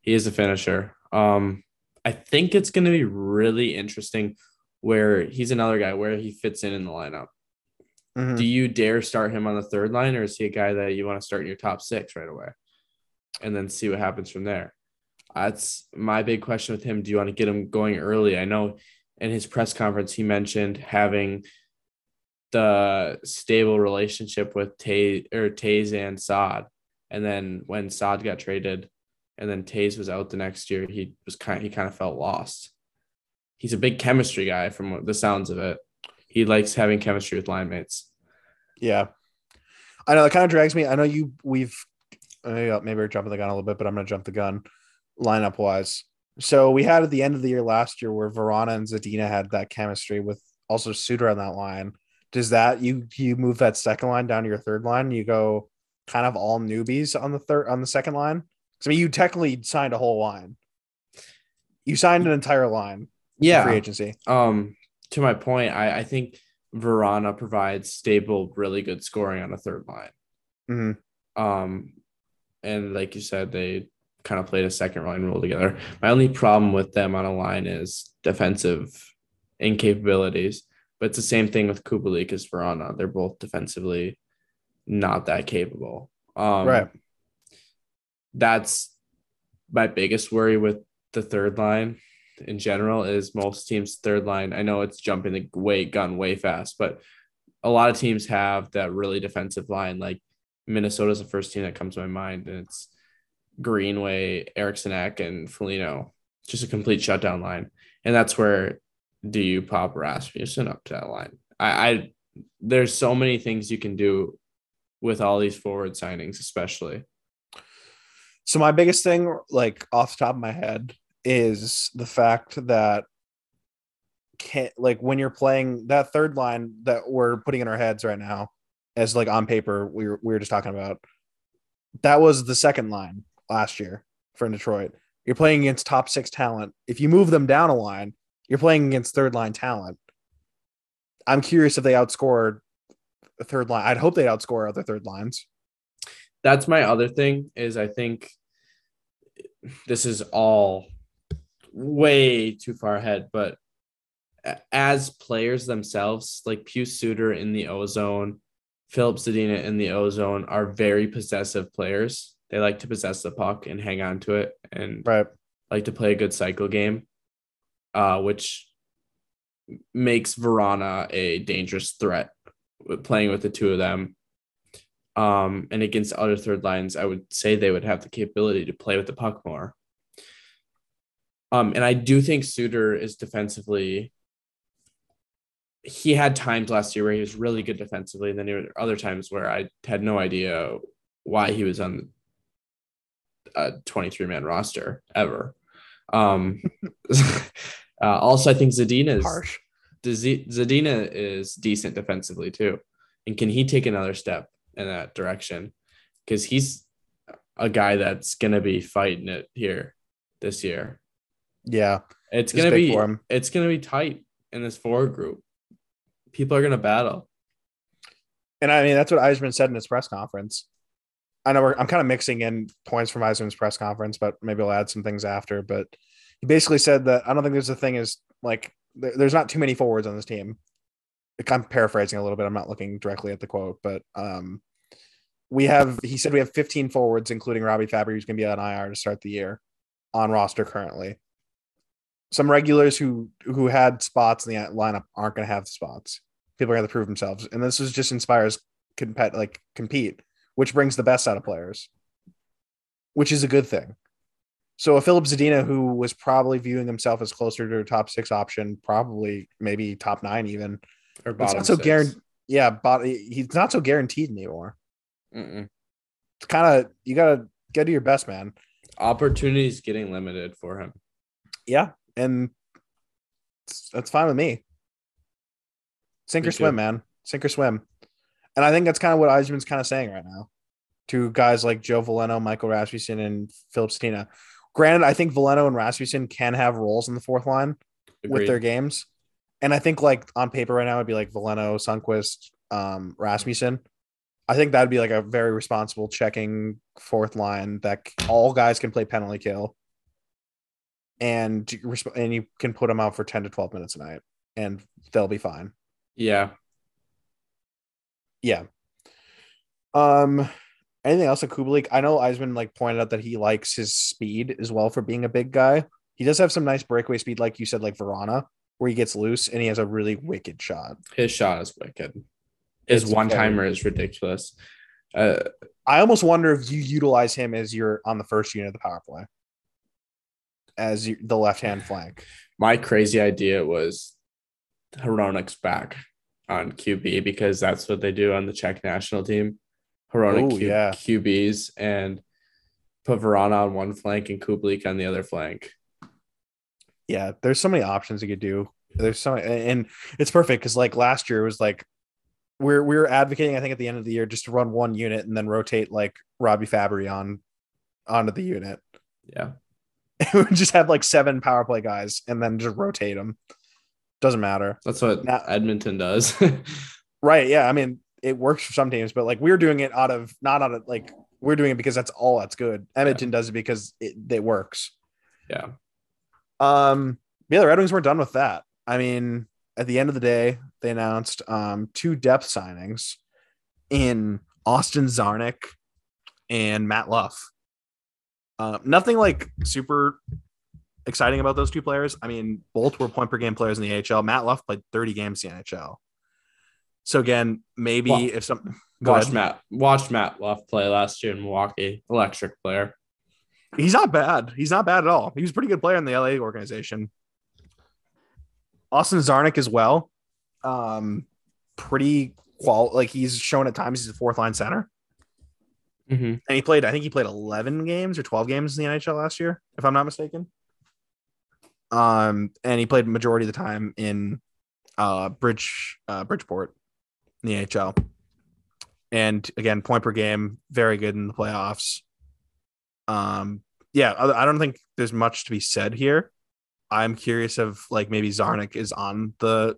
He is a finisher. Um, I think it's going to be really interesting where he's another guy where he fits in in the lineup. Mhm. Do you dare start him on the third line, or is he a guy that you want to start in your top six right away, and then see what happens from there? That's my big question with him. Do you want to get him going early? I know in his press conference he mentioned having the stable relationship with Tay or Toews and Saad, and then when Saad got traded, and then Toews was out the next year, he was kind he kind of felt lost. He's a big chemistry guy from the sounds of it. He likes having chemistry with line mates. Yeah. I know it kind of drags me. I know you we've maybe we're jumping the gun a little bit, but I'm gonna jump the gun lineup wise. So we had at the end of the year last year where Vrana and Zadina had that chemistry with also Suter on that line. Does that you you move that second line down to your third line? You go kind of all newbies on the third on the second line? I mean, you technically signed a whole line. You signed an entire line. Yeah. free agency. Um, to my point, I, I think Vrana provides stable, really good scoring on the third line. Mhm. Um, and like you said, they kind of played a second line role together. My only problem with them on a line is defensive incapabilities. But it's the same thing with Kubalik as Vrana. They're both defensively not that capable. Um, Right. That's my biggest worry with the third line in general is most teams third line. I know it's jumping the way gun way fast, but a lot of teams have that really defensive line. Like Minnesota's the first team that comes to my mind, and it's Greenway, Eriksson Ek, and Foligno. Just a complete shutdown line. And that's where do you pop Rasmussen up to that line? I, I there's so many things you can do with all these forward signings, especially. So my biggest thing, like off the top of my head, is the fact that can't like when you're playing that third line that we're putting in our heads right now, as like on paper we were we were just talking about, that was the second line last year for Detroit. You're playing against top six talent. If you move them down a line, you're playing against third line talent. I'm curious if they outscored the third line. I'd hope they outscore other third lines. That's my other thing is I think this is all way too far ahead, but as players themselves, like Pius Suter in the ozone, Filip Zadina in the ozone are very possessive players. They like to possess the puck and hang on to it and Right. like to play a good cycle game, uh, which makes Vrana a dangerous threat playing with the two of them. Um, and against other third lines, I would say they would have the capability to play with the puck more. Um, and I do think Suter is defensively. He had times last year where he was really good defensively, and then there were other times where I had no idea why he was on a 23 man roster ever. Um, uh, also, I think Zadina is Harsh. Zadina is decent defensively too. And can he take another step in that direction? Because he's a guy that's gonna be fighting it here this year. Yeah. It's gonna be it's gonna be tight in this forward group. People are gonna battle. And I mean, that's what Yzerman said in his press conference. I know we're, I'm kind of mixing in points from Yzerman's press conference, but maybe I'll add some things after. But he basically said that I don't think there's a thing is like there, there's not too many forwards on this team. I'm paraphrasing a little bit. I'm not looking directly at the quote, but um, we have. He said we have 15 forwards, including Robby Fabbri, who's going to be on IR to start the year, on roster currently. Some regulars who who had spots in the lineup aren't going to have the spots. People are going to prove themselves, and this is just inspires compete like compete, which brings the best out of players, which is a good thing. So a Filip Zadina who was probably viewing himself as closer to a top six option, probably maybe top nine even. Or It's bottom not so guaranteed. Yeah, but he's not so guaranteed anymore. Mm-mm. It's kind of you gotta get to your best, man. Opportunities getting limited for him. Yeah, and that's fine with me. Sink Me or swim, too. man. Sink or swim. And I think that's kind of what Yzerman's kind of saying right now to guys like Joe Veleno, Michael Rasmussen, and Filip Zadina. Granted, I think Veleno and Rasmussen can have roles in the fourth line with their games. And I think like on paper right now it'd be like Veleno, Sundqvist, um, Rasmussen. I think that'd be like a very responsible checking fourth line that all guys can play penalty kill. And you and you can put them out for 10 to 12 minutes a night and they'll be fine. Yeah. Yeah. Um anything else on Kubalik? I know Yzerman like pointed out that he likes his speed as well for being a big guy. He does have some nice breakaway speed, like you said, like Vrana, where he gets loose and he has a really wicked shot. His shot is wicked. His one timer is ridiculous. Uh, I almost wonder if you utilize him as you're on the first unit of the power play, as you, the left hand flank. my crazy idea was Hronek's back on QB because that's what they do on the Czech national team. Hronek Ooh, Q- yeah. QBs and put Vrana on one flank and Kubalik on the other flank. Yeah, there's so many options you could do. There's so and it's perfect because like last year it was like we're we're advocating I think at the end of the year just to run one unit and then rotate like Robby Fabbri on onto the unit. Yeah. we would just have like seven power play guys and then just rotate them. Doesn't matter. That's what Now- Edmonton does. Right. Yeah. I mean, it works for some teams, but like we're doing it out of not out of like we're doing it because that's all that's good. Edmonton does it because it, it works. yeah. Um, yeah, the Red Wings weren't done with that. I mean, at the end of the day, they announced um two depth signings in Austin Czarnik and Matt Luff. Uh, nothing like super exciting about those two players. I mean, both were point per game players in the AHL. Matt Luff played 30 games in the NHL. So again, maybe Well, if some Watch ahead. Matt. Watch Matt Luff play last year in Milwaukee. Electric player. He's not bad. He's not bad at all. He was a pretty good player in the LA organization. Austin Czarnik as well. Um, pretty qual like he's shown at times he's a fourth line center. Mm-hmm. And he played, I think he played 11 games or 12 games in the NHL last year, if I'm not mistaken. Um, and he played majority of the time in uh Bridge uh Bridgeport in the AHL. And again, point per game, very good in the playoffs. Um, yeah, I don't think there's much to be said here. I'm curious of like maybe Czarnik is on the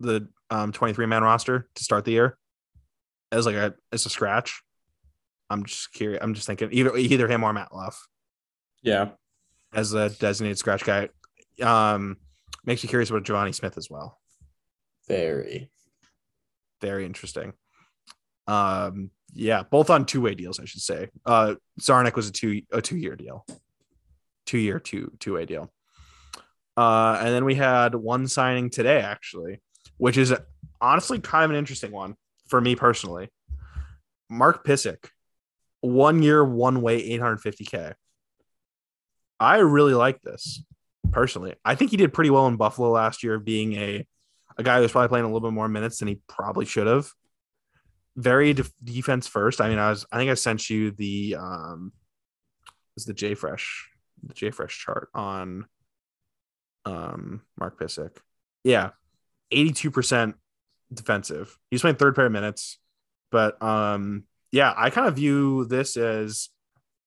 the um 23 man roster to start the year as like a as a scratch. I'm just curious. I'm just thinking either either him or Matt Luff Yeah. as a designated scratch guy. Um, makes you curious about Givani Smith as well. Very. Very interesting. Um, yeah, both on two way deals, I should say. Uh, Czarnik was a two a two year deal, two year two two way deal. Uh, and then we had one signing today actually, which is honestly kind of an interesting one for me personally. Mark Pysyk, one year, one way, 850k. I really like this personally. I think he did pretty well in Buffalo last year, being a a guy who was probably playing a little bit more minutes than he probably should have. Very def- defense first. I mean, I was I think I sent you the um is the J Fresh the J Fresh chart on um Mark Pysyk. Yeah, 82% defensive. He's playing third pair of minutes, but um yeah, I kind of view this as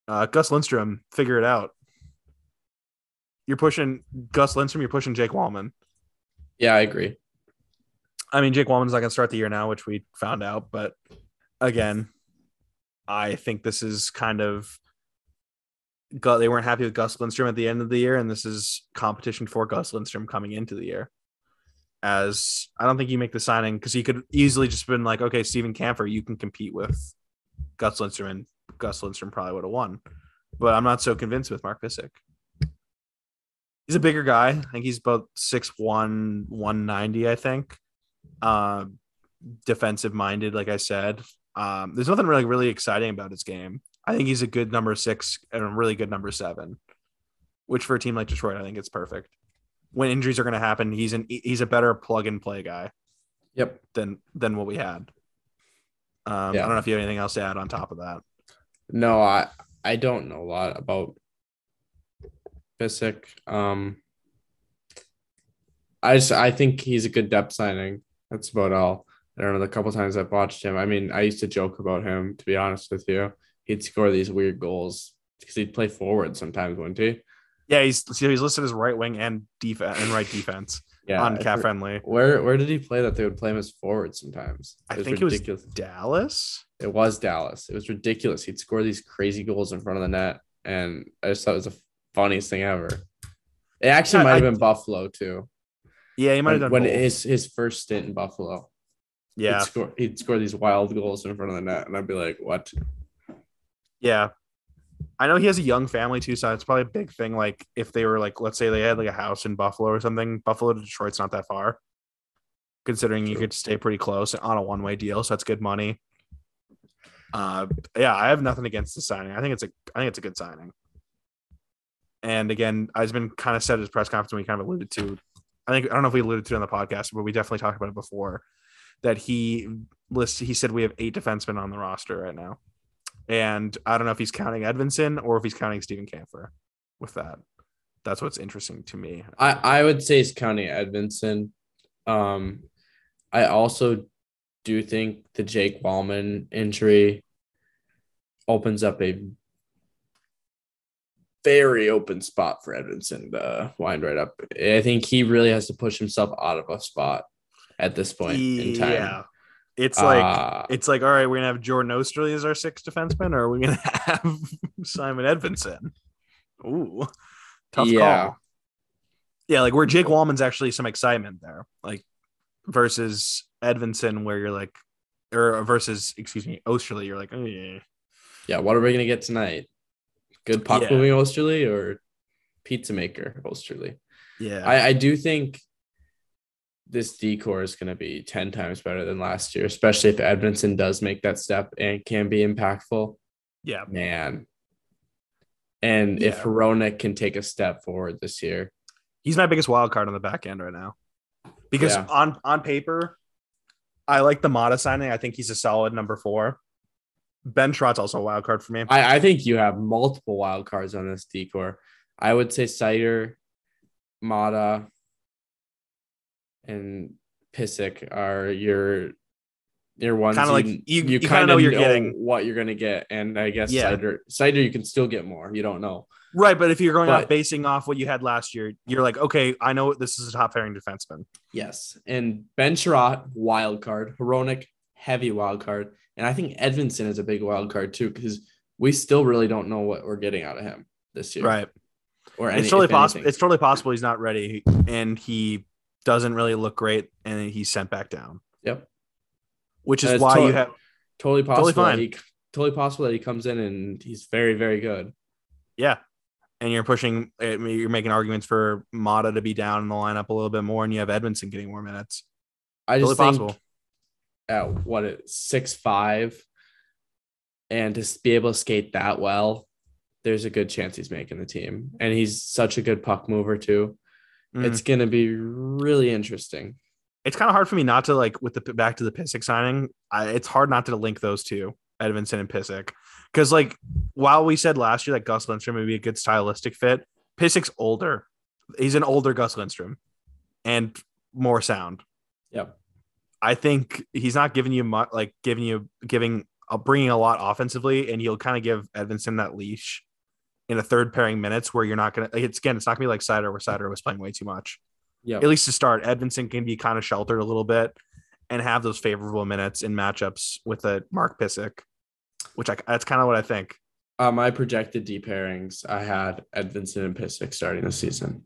uh, Gus Lindstrom. Figure it out. You're pushing Gus Lindstrom. You're pushing Jake Walman. Yeah, I agree. I mean, Jake Walman's not going to start the year now, which we found out. But again, I think this is kind of they weren't happy with Gus Lindstrom at the end of the year, and this is competition for Gus Lindstrom coming into the year. As I don't think you make the signing because he could easily just been like, okay, Steven Kampfer, you can compete with Gus Lindstrom, and Gus Lindstrom probably would have won. But I'm not so convinced with Mark Pysyk. He's a bigger guy. I think he's about 6'1, 190, I think um, defensive minded, like I said. Um, there's nothing really really exciting about his game. I think he's a good number six and a really good number seven, which for a team like Detroit, I think it's perfect. When injuries are going to happen, he's an he's a better plug and play guy Yep. than than what we had. Um, Yeah. I don't know if you have anything else to add on top of that. No, I I don't know a lot about Pysyk. Um I just I think he's a good depth signing. That's about all. I don't know. The couple times I've watched him, I mean, I used to joke about him. To be honest with you, he'd score these weird goals because he'd play forward sometimes, wouldn't he? Yeah, he's he's listed as right wing and defense and right defense Yeah. on Cap Friendly. Where where did he play that they would play him as forward sometimes? I think it was ridiculous. Dallas. It was Dallas. It was ridiculous. He'd score these crazy goals in front of the net, and I just thought it was the funniest thing ever. It actually might have been Buffalo too. Yeah, he might have done when both. his his first stint in Buffalo, yeah, he'd score he'd score these wild goals in front of the net, and I'd be like, "What?" yeah. I know he has a young family too, so it's probably a big thing. Like if they were like, let's say they had like a house in Buffalo or something. Buffalo to Detroit's not that far, considering you could stay pretty close on a one way deal, so that's good money. Uh, yeah, I have nothing against the signing. I think it's a, I think it's a good signing. And again, I've been kind of said at his press conference, we kind of alluded to. I think I don't know if we alluded to it on the podcast, but we definitely talked about it before. That he lists, he said we have eight defensemen on the roster right now, and I don't know if he's counting Edvinsson or if he's counting Steven Kampfer. With that, that's what's interesting to me. I I would say it's County Edvinsson. Um, I also do think the Jake Walman injury opens up a very open spot for Edvinsson to wind right up. I think he really has to push himself out of a spot at this point in time. It's like Uh, it's like all right, we're gonna have Jordan Oesterle as our sixth defenseman, or are we gonna have Simon Edvinsson? Ooh, tough Yeah. call. Yeah, like where Jake Walman's actually some excitement there, like versus Edvinsson, where you're like, or versus excuse me, Oesterle, you're like, oh yeah, yeah, what are we gonna get tonight? Good puck Yeah. moving Oesterle or pizza maker Oesterle? yeah, I, I do think this decor is going to be 10 times better than last year, especially if Edvinsson does make that step and can be impactful. yeah. Man. And if Yeah. Hronek can take a step forward this year, He's my biggest wild card on the back end right now, because Yeah. on on paper, I like the Maatta signing. I think he's a solid number four. Ben Chiarot's also a wild card for me. I, I think you have multiple wild cards on this decor. I would say Seider, Maatta, and Pysyk are your your ones. Kinda like- you- you kinda know you're getting- what you're gonna get, and I guess Yeah. Seider Seider you can still get more. You don't know. Right, but if you're going off But- basing off what you had last year, you're like, okay, I know this is a top pairing defenseman. Yes, and Ben Chiarot wild card, Hronek heavy wild card, and I think Edvinsson is a big wild card too because we still really don't know what we're getting out of him this year. Right. Or any, it's totally possible. It's totally possible he's not ready and he doesn't really look great and he's sent back down, Yep. which is why you totally- have, Totally possible. Totally fine. He, totally possible that he comes in and he's very, very good. yeah. And you're pushing, eh, mean, you're making arguments for Maatta to be down in the lineup a little bit more and you have Edvinsson getting more minutes. I Totally just think possible. at what six five, and to be able to skate that well, there's a good chance he's making the team, and he's such a good puck mover too. Mm. It's gonna be really interesting. it's kind of hard for me not to like with the back to the Pysyk signing. I, it's hard not to link those two, Edvinsson and Pysyk, because like while we said last year that Gus Lindstrom would be a good stylistic fit, Pysyk's older. He's an older Gus Lindstrom, and more sound. Yep. I think he's not giving you much, like giving you giving uh, bringing a lot offensively, and he'll kind of give Edvinsson that leash in a third pairing minutes where you're not gonna. It's again, it's not gonna be like Seider where Seider was playing way too much Yeah. at least to start, Edvinsson can be kind of sheltered a little bit and have those favorable minutes in matchups with a Mark Pysyk, which I, that's kind of what I think. Uh, my projected D pairings, I had Edvinsson and Pysyk starting the season,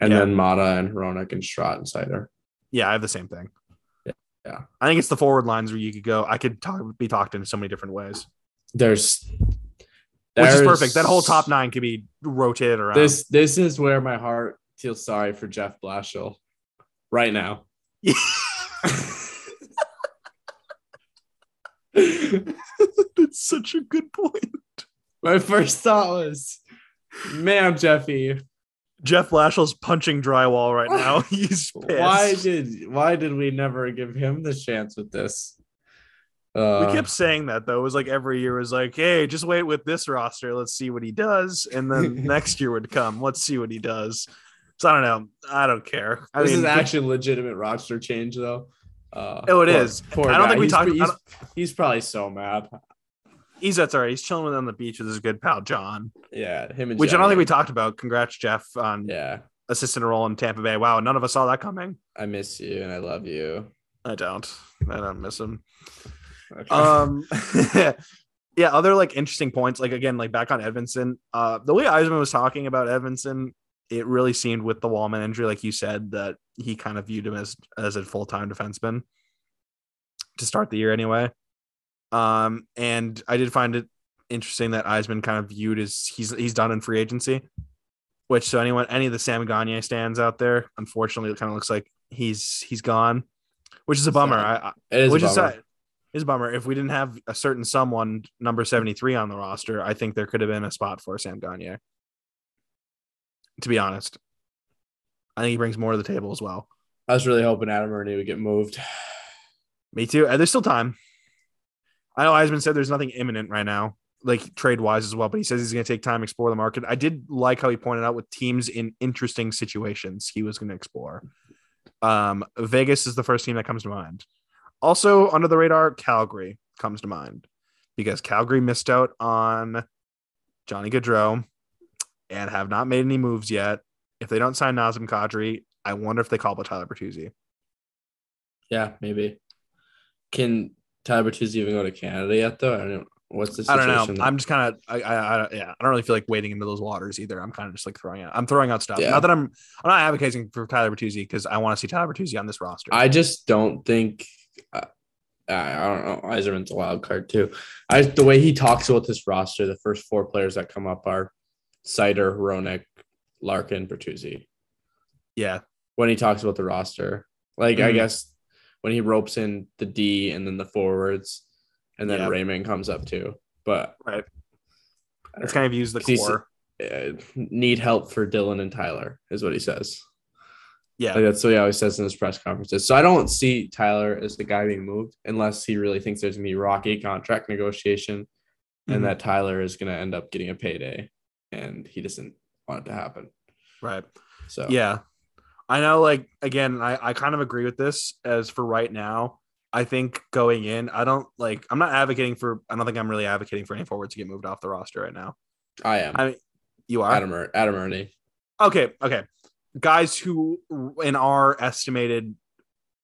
and Yeah. then Maatta and Hronek and Chiarot and Seider. Yeah, I have the same thing. Yeah. I think it's the forward lines where you could go. I could talk, be talked in so many different ways, There's, which is perfect. That whole top nine could be rotated around. This this is where my heart feels sorry for Jeff Blashill right now. that's such a good point. my first thought was, man, Jeffy, Jeff Lashell's punching drywall right now. He's pissed. why did why did we never give him the chance with this? Uh, we kept saying that though. It was like every year was like, hey, just wait with this roster. Let's see what he does. And then next year would come. Let's see what he does. So I don't know. I don't care. I this mean, is actually a legitimate roster change though. Uh, Oh, it it is. Poor I don't guy. think we he's, talked- He's, he's probably so mad. He's that's all right. He's chilling with on the beach with his good pal John, Yeah, him and which I don't think we talked about. Congrats, Jeff, on Yeah, assistant role in Tampa Bay. Wow, none of us saw that coming. I miss you and I love you. I don't. I don't miss him. Okay. Um, yeah. Other like interesting points, like again, like back on Edvinsson. Uh, the way Yzerman was talking about Edvinsson, it really seemed with the Walman injury, like you said, that he kind of viewed him as as a full time defenseman to start the year anyway. Um, and I did find it interesting that Yzerman kind of viewed as he's he's done in free agency. Which so anyone any of the Sam Gagne stands out there, unfortunately, it kind of looks like he's he's gone, which is a bummer. Sad. I, I it is. which a is bummer. Uh, is a bummer. If we didn't have a certain someone number 73 on the roster, I think there could have been a spot for Sam Gagne. To be honest. I think he brings more to the table as well. I was really hoping Adam Erne would get moved. Me too. And there's still time. I know Yzerman said there's nothing imminent right now, like trade wise as well, but he says he's going to take time to explore the market. I did like how he pointed out with teams in interesting situations he was going to explore. Um, Vegas is the first team that comes to mind. Also, under the radar, Calgary comes to mind because Calgary missed out on Johnny Gaudreau and have not made any moves yet. If they don't sign Nazem Kadri, I wonder if they call up Tyler Bertuzzi. Yeah, maybe. Can Tyler Bertuzzi even go to Canada yet? Though I don't know. What's the I don't know. there? I'm just kind of, I, I, I, yeah, I don't really feel like wading into those waters either. I'm kind of just like throwing out, I'm throwing out stuff. Yeah. Not that I'm, I'm not advocating for Tyler Bertuzzi because I want to see Tyler Bertuzzi on this roster. I just don't think. I I don't know. Yzerman's a wild card too. I the way he talks about this roster, the first four players that come up are Seider, Hronek, Larkin, Bertuzzi. yeah, When he talks about the roster, like I Mhm. guess when he ropes in the D and then the forwards, and then Yeah. Raymond comes up too. But right. I It's kind of used the core. uh, need help for Dylan and Tyler is what he says. Yeah, Like that's what he always says in his press conferences. So I don't see Tyler as the guy being moved unless he really thinks there's gonna be rocky contract negotiation Mhm. and that Tyler is gonna end up getting a payday and he doesn't want it to happen. right. So Yeah. I know, like, again, I, I kind of agree with this as for right now. I think going in, I don't like, I'm not advocating for, I don't think I'm really advocating for any forwards to get moved off the roster right now. I am I mean, you are? Adam Er- Adam Erne. Okay, okay. Guys who in our estimated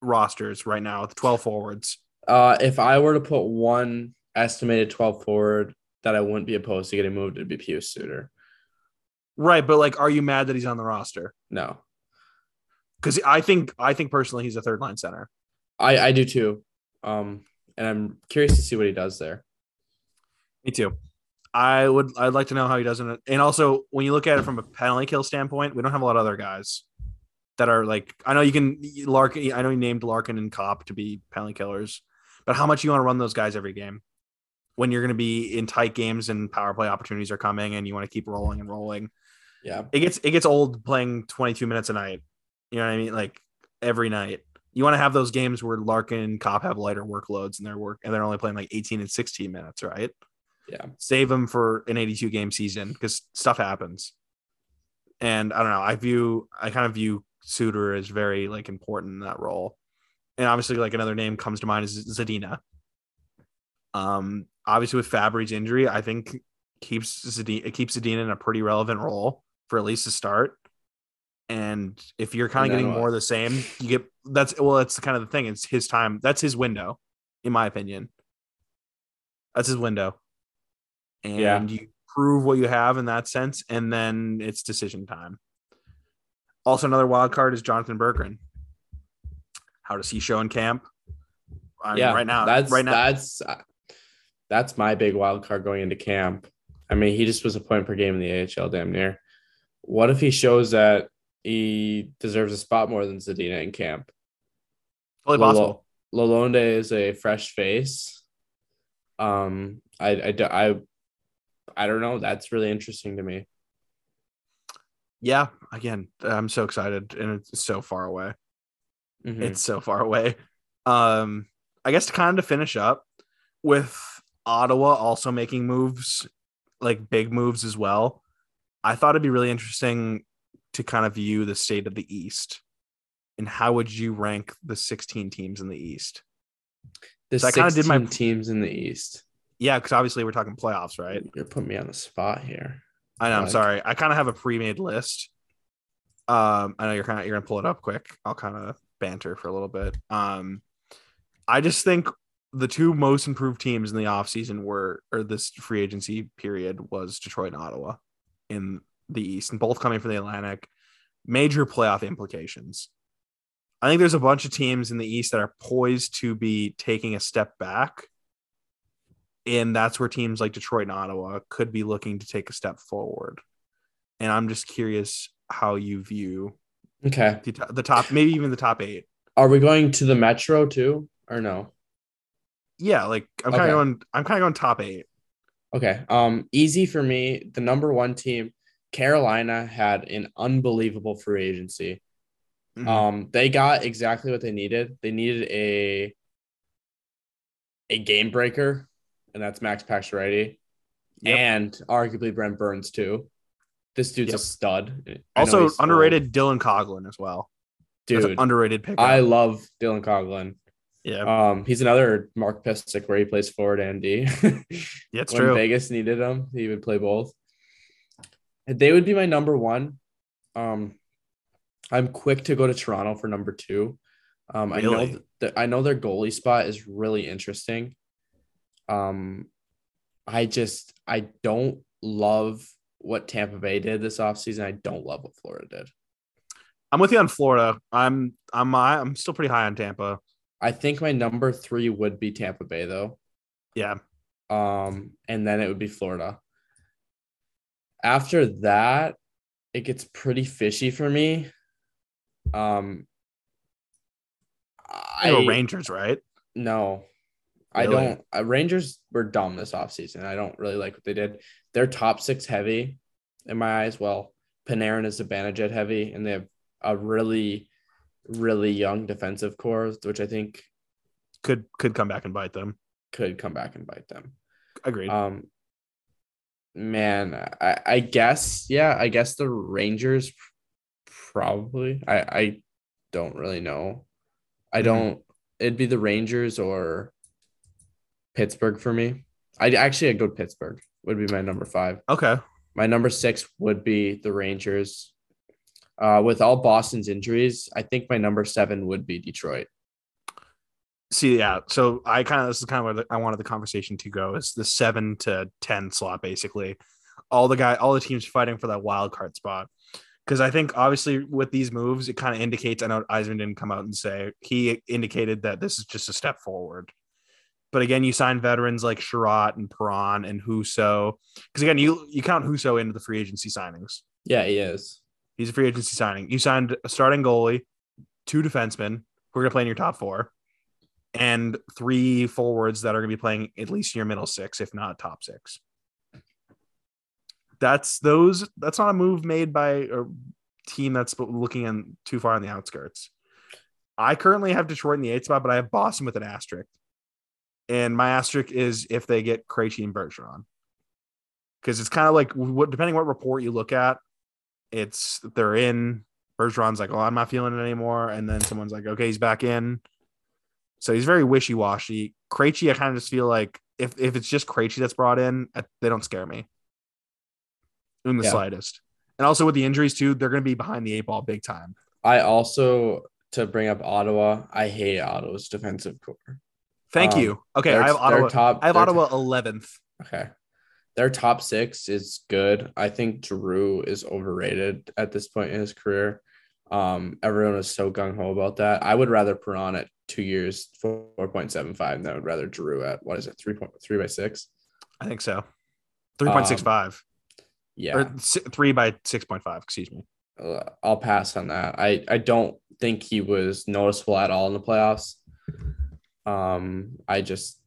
rosters right now, the 12 forwards. Uh if I were to put one estimated 12 forward that I wouldn't be opposed to getting moved, it'd be Pius Suter. Right, but like are you mad that he's on the roster? No. Cuz I think I think personally he's a third line center. I, I do too. Um and I'm curious to see what he does there. Me too. I would I'd like to know how he does it. And also when you look at it from a penalty kill standpoint, we don't have a lot of other guys that are like I know you can Larkin I know you named Larkin and Copp to be penalty killers, but how much you want to run those guys every game? When you're going to be in tight games and power play opportunities are coming and you want to keep rolling and rolling. Yeah. it gets it gets old playing 22 minutes a night. You know what I mean? Like every night. You want to have those games where Larkin and Copp have lighter workloads and they're work and they're only playing like 18 and 16 minutes, right? Yeah. Save him for an 82 game season because stuff happens. And I don't know. I view I kind of view Suter as very like important in that role. And obviously, like another name comes to mind is Zadina. Um, obviously with Fabbri's injury, I think keeps Zadina it keeps Zadina in a pretty relevant role for at least a start. And if you're kind of getting what? more of the same, you get that's well, that's kind of the thing. It's his time. That's his window, in my opinion. That's his window. And Yeah. you prove what you have in that sense, and then it's decision time. Also, another wild card is Jonatan Berggren. How does he show in camp? I mean, yeah, right now, That's right now, That's that's my big wild card going into camp. I mean, he just was a point per game in the AHL, damn near. What if he shows that he deserves a spot more than Zadina in camp? Lolo- possible. Lalonde is a fresh face. Um, I, I, I, I don't know. That's really interesting to me. Yeah, again, I'm so excited, and it's so far away. Mhm. It's so far away. Um, I guess to kind of finish up with Ottawa also making moves, like big moves as well. I thought it'd be really interesting to kind of view the state of the East Mm-hmm. and how would you rank the 16 teams in the East? The So I kinda did my- 16 teams in the East. Yeah, because obviously we're talking playoffs, right? You're putting me on the spot here. I know. I'm sorry. I kind of have a pre-made list. Um, I know you're kind of you're gonna pull it up quick. I'll kind of banter for a little bit. Um, I just think the two most improved teams in the offseason were or this free agency period was Detroit and Ottawa in the East, and both coming from the Atlantic. Major playoff implications. I think there's a bunch of teams in the East that are poised to be taking a step back. And that's where teams like Detroit and Ottawa could be looking to take a step forward. And I'm just curious how you view Okay. the, the top, maybe even the top eight. Are we going to the Metro too, or no? Yeah, like I'm kind of Okay. going, I'm kind of going top eight. Okay. Um, easy for me. The number one team, Carolina, had an unbelievable free agency. Mhm. Um, they got exactly what they needed. They needed a a game breaker, and that's Max Pacioretty, Yep. and arguably Brent Burns too. This dude's Yep. a stud. Also he's old. underrated Dylan Coghlan as well. That's dude. underrated pick. I love Dylan Coghlan. yeah, Um, he's another Mark Pysyk where he plays forward and D. yeah, it's when true. Vegas needed him, he would play both. They would be my number one. Um, I'm quick to go to Toronto for number two. Um, I know th- that I know their goalie spot is really interesting. Um, I just I don't love what Tampa Bay did this offseason. I don't love what Florida did. I'm with you on Florida. I'm, I'm, I'm still pretty high on Tampa. I think my number three would be Tampa Bay though. Yeah, um, and then it would be Florida. After that, it gets pretty fishy for me. Um, I Rangers, right? no, I don't. Uh, Rangers were dumb this offseason. I don't really like what they did. They're top six heavy in my eyes. Well, Panarin is Zibanejad heavy, and they have a really, really young defensive core, which I think Could could come back and bite them. could come back and bite them. Agreed. Um, man, I, I guess, yeah, I guess the Rangers probably. I, I don't really know. I Mhm. don't. It'd be the Rangers or Pittsburgh for me. I actually I'd go Pittsburgh. Would be my number five. okay. My number six would be the Rangers. Uh, with all Boston's injuries, I think my number seven would be Detroit. See, yeah. So I kind of this is kind of where I wanted the conversation to go is the seven to ten slot, basically. All the guy, all the teams fighting for that wild card spot. Because I think obviously with these moves, it kind of indicates. I know Yzerman didn't come out and say he indicated that this is just a step forward. But again, you sign veterans like Chiarot and Perron and Husso. Because again, you you count Husso into the free agency signings. Yeah, he is. He's a free agency signing. You signed a starting goalie, two defensemen who are going to play in your top four, and three forwards that are going to be playing at least in your middle six, if not top six. That's those. That's not a move made by a team that's looking in too far on the outskirts. I currently have Detroit in the eighth spot, but I have Boston with an asterisk. And my asterisk is if they get Krejci and Bergeron, because it's kind of like what depending what report you look at, it's they're in. Bergeron's like, oh, I'm not feeling it anymore, and then someone's like, okay, he's back in. So he's very wishy washy. Krejci, I kind of just feel like if if it's just Krejci that's brought in, uh, they don't scare me in the Yeah. slightest. And also with the injuries too, they're going to be behind the eight ball big time. I also to bring up Ottawa. I hate Ottawa's defensive core. Thank Um, you. Okay, I have Ottawa. Top, I have Ottawa eleventh. Okay. Their top six is good. I think Giroux is overrated at this point in his career. Um, everyone is so gung ho about that. I would rather Perron at two years, four point seven five, than I would rather Giroux at what is it, three point three by six? I think so. Three point six five Yeah, or three by six point five. Excuse me. uh, I'll pass on that. I I don't think he was noticeable at all in the playoffs. Um, I just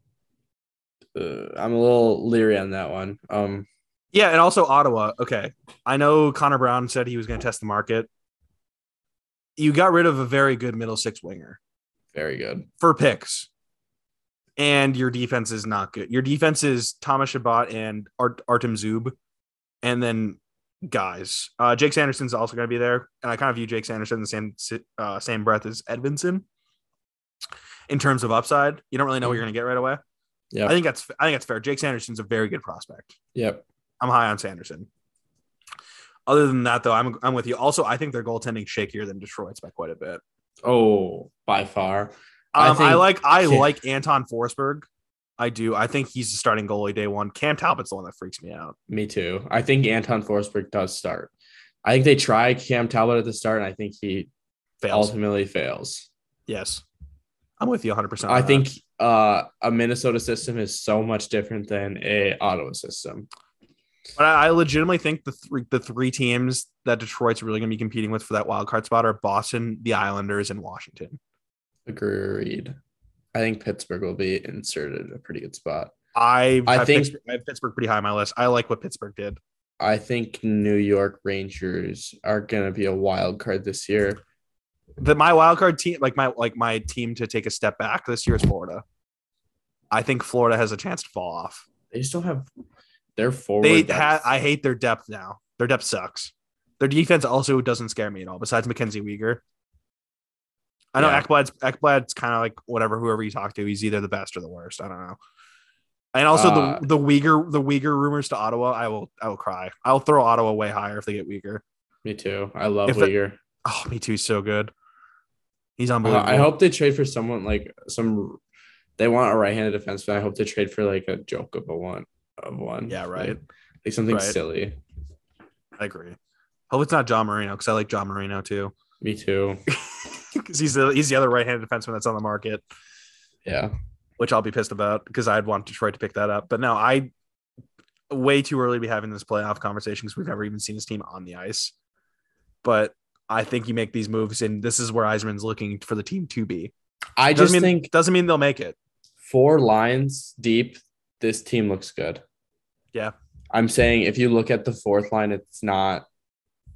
uh, I'm a little leery on that one. Um, Yeah, and also Ottawa. Okay, I know Connor Brown said he was going to test the market. You got rid of a very good middle six winger very good. for picks, and your defense is not good. Your defense is Thomas Chabot and Art- Artem Zub, and then guys. Uh, Jake Sanderson's also going to be there, and I kind of view Jake Sanderson in the same uh, same breath as Edvinsson in terms of upside. You don't really know what you're going to get right away. Yeah. I think that's I think that's fair. Jake Sanderson's a very good prospect. Yep. I'm high on Sanderson. Other than that, though, I'm I'm with you. Also, I think their goaltending shakier than Detroit's by quite a bit. Oh, by far. I Um, I, think- like I yeah. like Anton Forsberg. I do. I think he's the starting goalie day one. Cam Talbot's the one that freaks me out. Me too. I think Anton Forsberg does start. I think they try Cam Talbot at the start, and I think he Fails. ultimately fails. Yes, I'm with you 100. percent I think uh, a Minnesota system is so much different than a Ottawa system. But I I legitimately think the three the three teams that Detroit's really going to be competing with for that wild card spot are Boston, the Islanders, and Washington. Agreed. I think Pittsburgh will be inserted in a pretty good spot. I I have think- Pittsburgh, I have Pittsburgh pretty high on my list. I like what Pittsburgh did. I think New York Rangers are going to be a wild card this year. The my wild card team, like my like my team to take a step back this year is Florida. I think Florida has a chance to fall off. They just don't have their forward. They depth. had. I hate their depth now. Their depth sucks. Their defense also doesn't scare me at all. Besides Mackenzie Weegar, I know Yeah. Ekblad's Ekblad's kind of like whatever. Whoever you talk to, he's either the best or the worst. I don't know. And also Uh, the the Weegar the Weegar rumors to Ottawa, I will I will cry. I'll throw Ottawa way higher if they get Weegar. Me too. I love If it- Oh, me too. So good. He's Uh, unbelievable. I hope they trade for someone like some. They want a right-handed defenseman. I hope they trade for like a joke of a one of one. Yeah, right. Like, like something Right. silly. I agree. Hope it's not John Marino because I like John Marino too. Me too. Because he's the he's the other right-handed defenseman that's on the market. Yeah. which I'll be pissed about because I'd want Detroit to pick that up. But no, I way too early to be having this playoff conversation because we've never even seen this team on the ice. But I think you make these moves, and this is where Yzerman's looking for the team to be. I Doesn't just mean think doesn't mean they'll make it. four lines deep, this team looks good. Yeah. I'm saying if you look at the fourth line, it's not.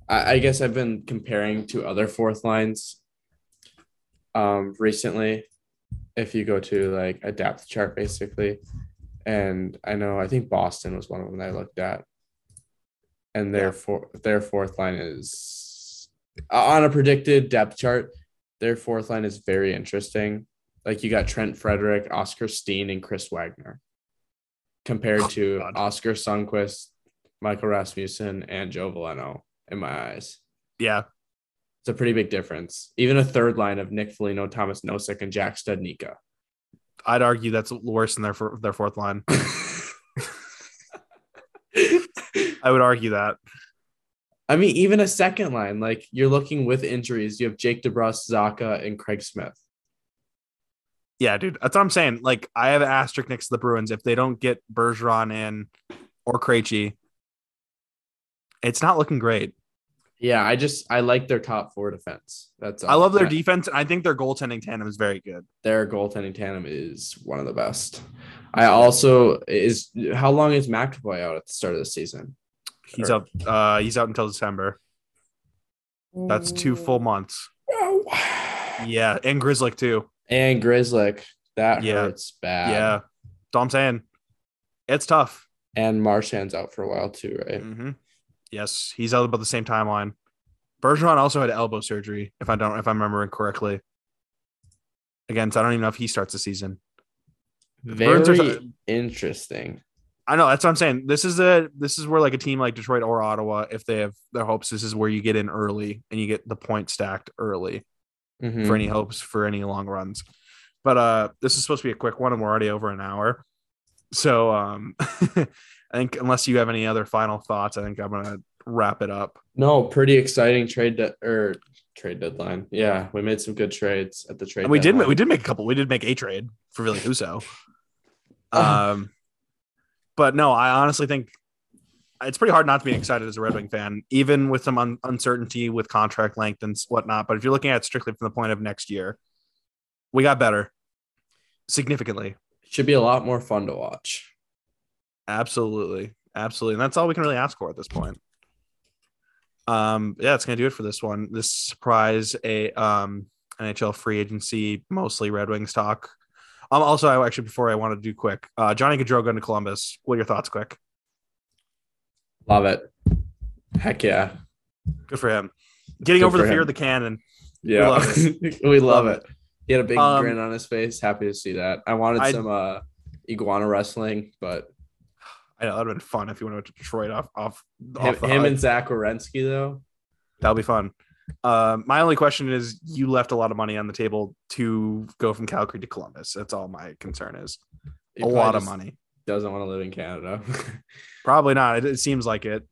I, I guess I've been comparing to other fourth lines um, recently. If you go to like a depth chart, basically, and I know I think Boston was one of them that I looked at, and their Yeah. four, their fourth line is Uh, on a predicted depth chart. Their fourth line is very interesting. Like you got Trent Frederic, Oskar Steen, and Chris Wagner, compared Oh, to. Oskar Sundqvist, Michael Rasmussen, and Joe Veleno. In my eyes, Yeah, it's a pretty big difference. Even a third line of Nick Foligno, Tomas Nosek, and Jack Studnicka. I'd argue that's worse than their their fourth line. I would argue that. I mean, even a second line, like you're looking with injuries, you have Jake DeBrusk, Zacha, and Craig Smith. Yeah, dude, that's what I'm saying. Like, I have asterisk next to the Bruins if they don't get Bergeron in or Krejci. It's not looking great. Yeah, I just I like their top four defense. That's I love their defense. I think their goaltending tandem is very good. Their goaltending tandem is one of the best. I also is how long is McAvoy out at the start of the season? He's Or- out. Uh, he's out until December. That's two full months. Yeah, and Grzelcyk too. And Grzelcyk, that Yeah. hurts bad. Yeah, that's all I'm saying. It's tough. And Marchand's out for a while too, right? Mm-hmm. Yes, he's out about the same timeline. Bergeron also had elbow surgery, if I don't, if I'm remembering correctly. Again, so I don't even know if he starts the season. Very are- interesting. I know that's what I'm saying. This is a this is where like a team like Detroit or Ottawa, if they have their hopes, this is where you get in early and you get the point stacked early. Mhm. for any hopes for any long runs. But uh this is supposed to be a quick one and we're already over an hour. So um I think unless you have any other final thoughts, I think I'm gonna wrap it up. No, pretty exciting trade de- or trade deadline. Yeah, we made some good trades at the trade. And we did deadline. we did make a couple. We did make a trade for Ville Husso. Uh-huh. Um but no, I honestly think it's pretty hard not to be excited as a Red Wing fan, even with some un- uncertainty with contract length and whatnot. But if you're looking at it strictly from the point of next year, we got better significantly. Should be a lot more fun to watch. Absolutely. Absolutely. And that's all we can really ask for at this point. Um, yeah, it's gonna do it for this one. This surprise a um NHL free agency, mostly Red Wings talk. Um, also, I actually before I want to do quick, uh, Johnny Gaudreau going to Columbus. What are your thoughts, quick? Love it. Heck yeah. Good for him. Getting Good over the fear of the cannon. Yeah. love we love it. He had a big Um, grin on his face. Happy to see that. I wanted I- some uh iguana wrestling, but I know that'd have been fun if you went to Detroit off off, him, off him and Zach Werenski though. That'll be fun. Um, my only question is, you left a lot of money on the table to go from Calgary to Columbus. That's all my concern is. He a lot of money. Doesn't want to live in Canada. Probably not. It, it seems like it.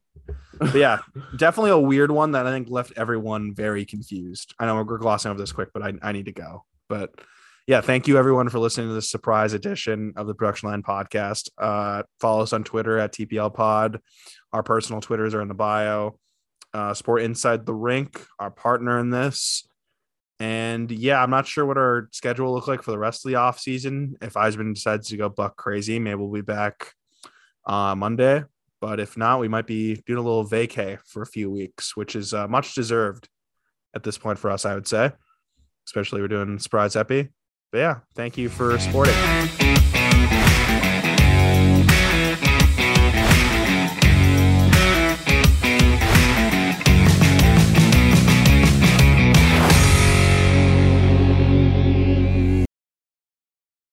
But yeah, definitely a weird one that I think left everyone very confused. I know we're glossing over this quick, but I, I need to go. But yeah, thank you everyone for listening to this surprise edition of the Production Line podcast. Uh, follow us on Twitter at TPL Pod. Our personal Twitters are in the bio. Uh, Sport Inside the Rink, our partner in this. And yeah, I'm not sure what our schedule will look like for the rest of the off season. If Yzerman decides to go buck crazy, maybe we'll be back uh, Monday. But if not, we might be doing a little vacay for a few weeks, which is uh, much deserved at this point for us, I would say. Especially we're doing surprise epi. But yeah, thank you for supporting.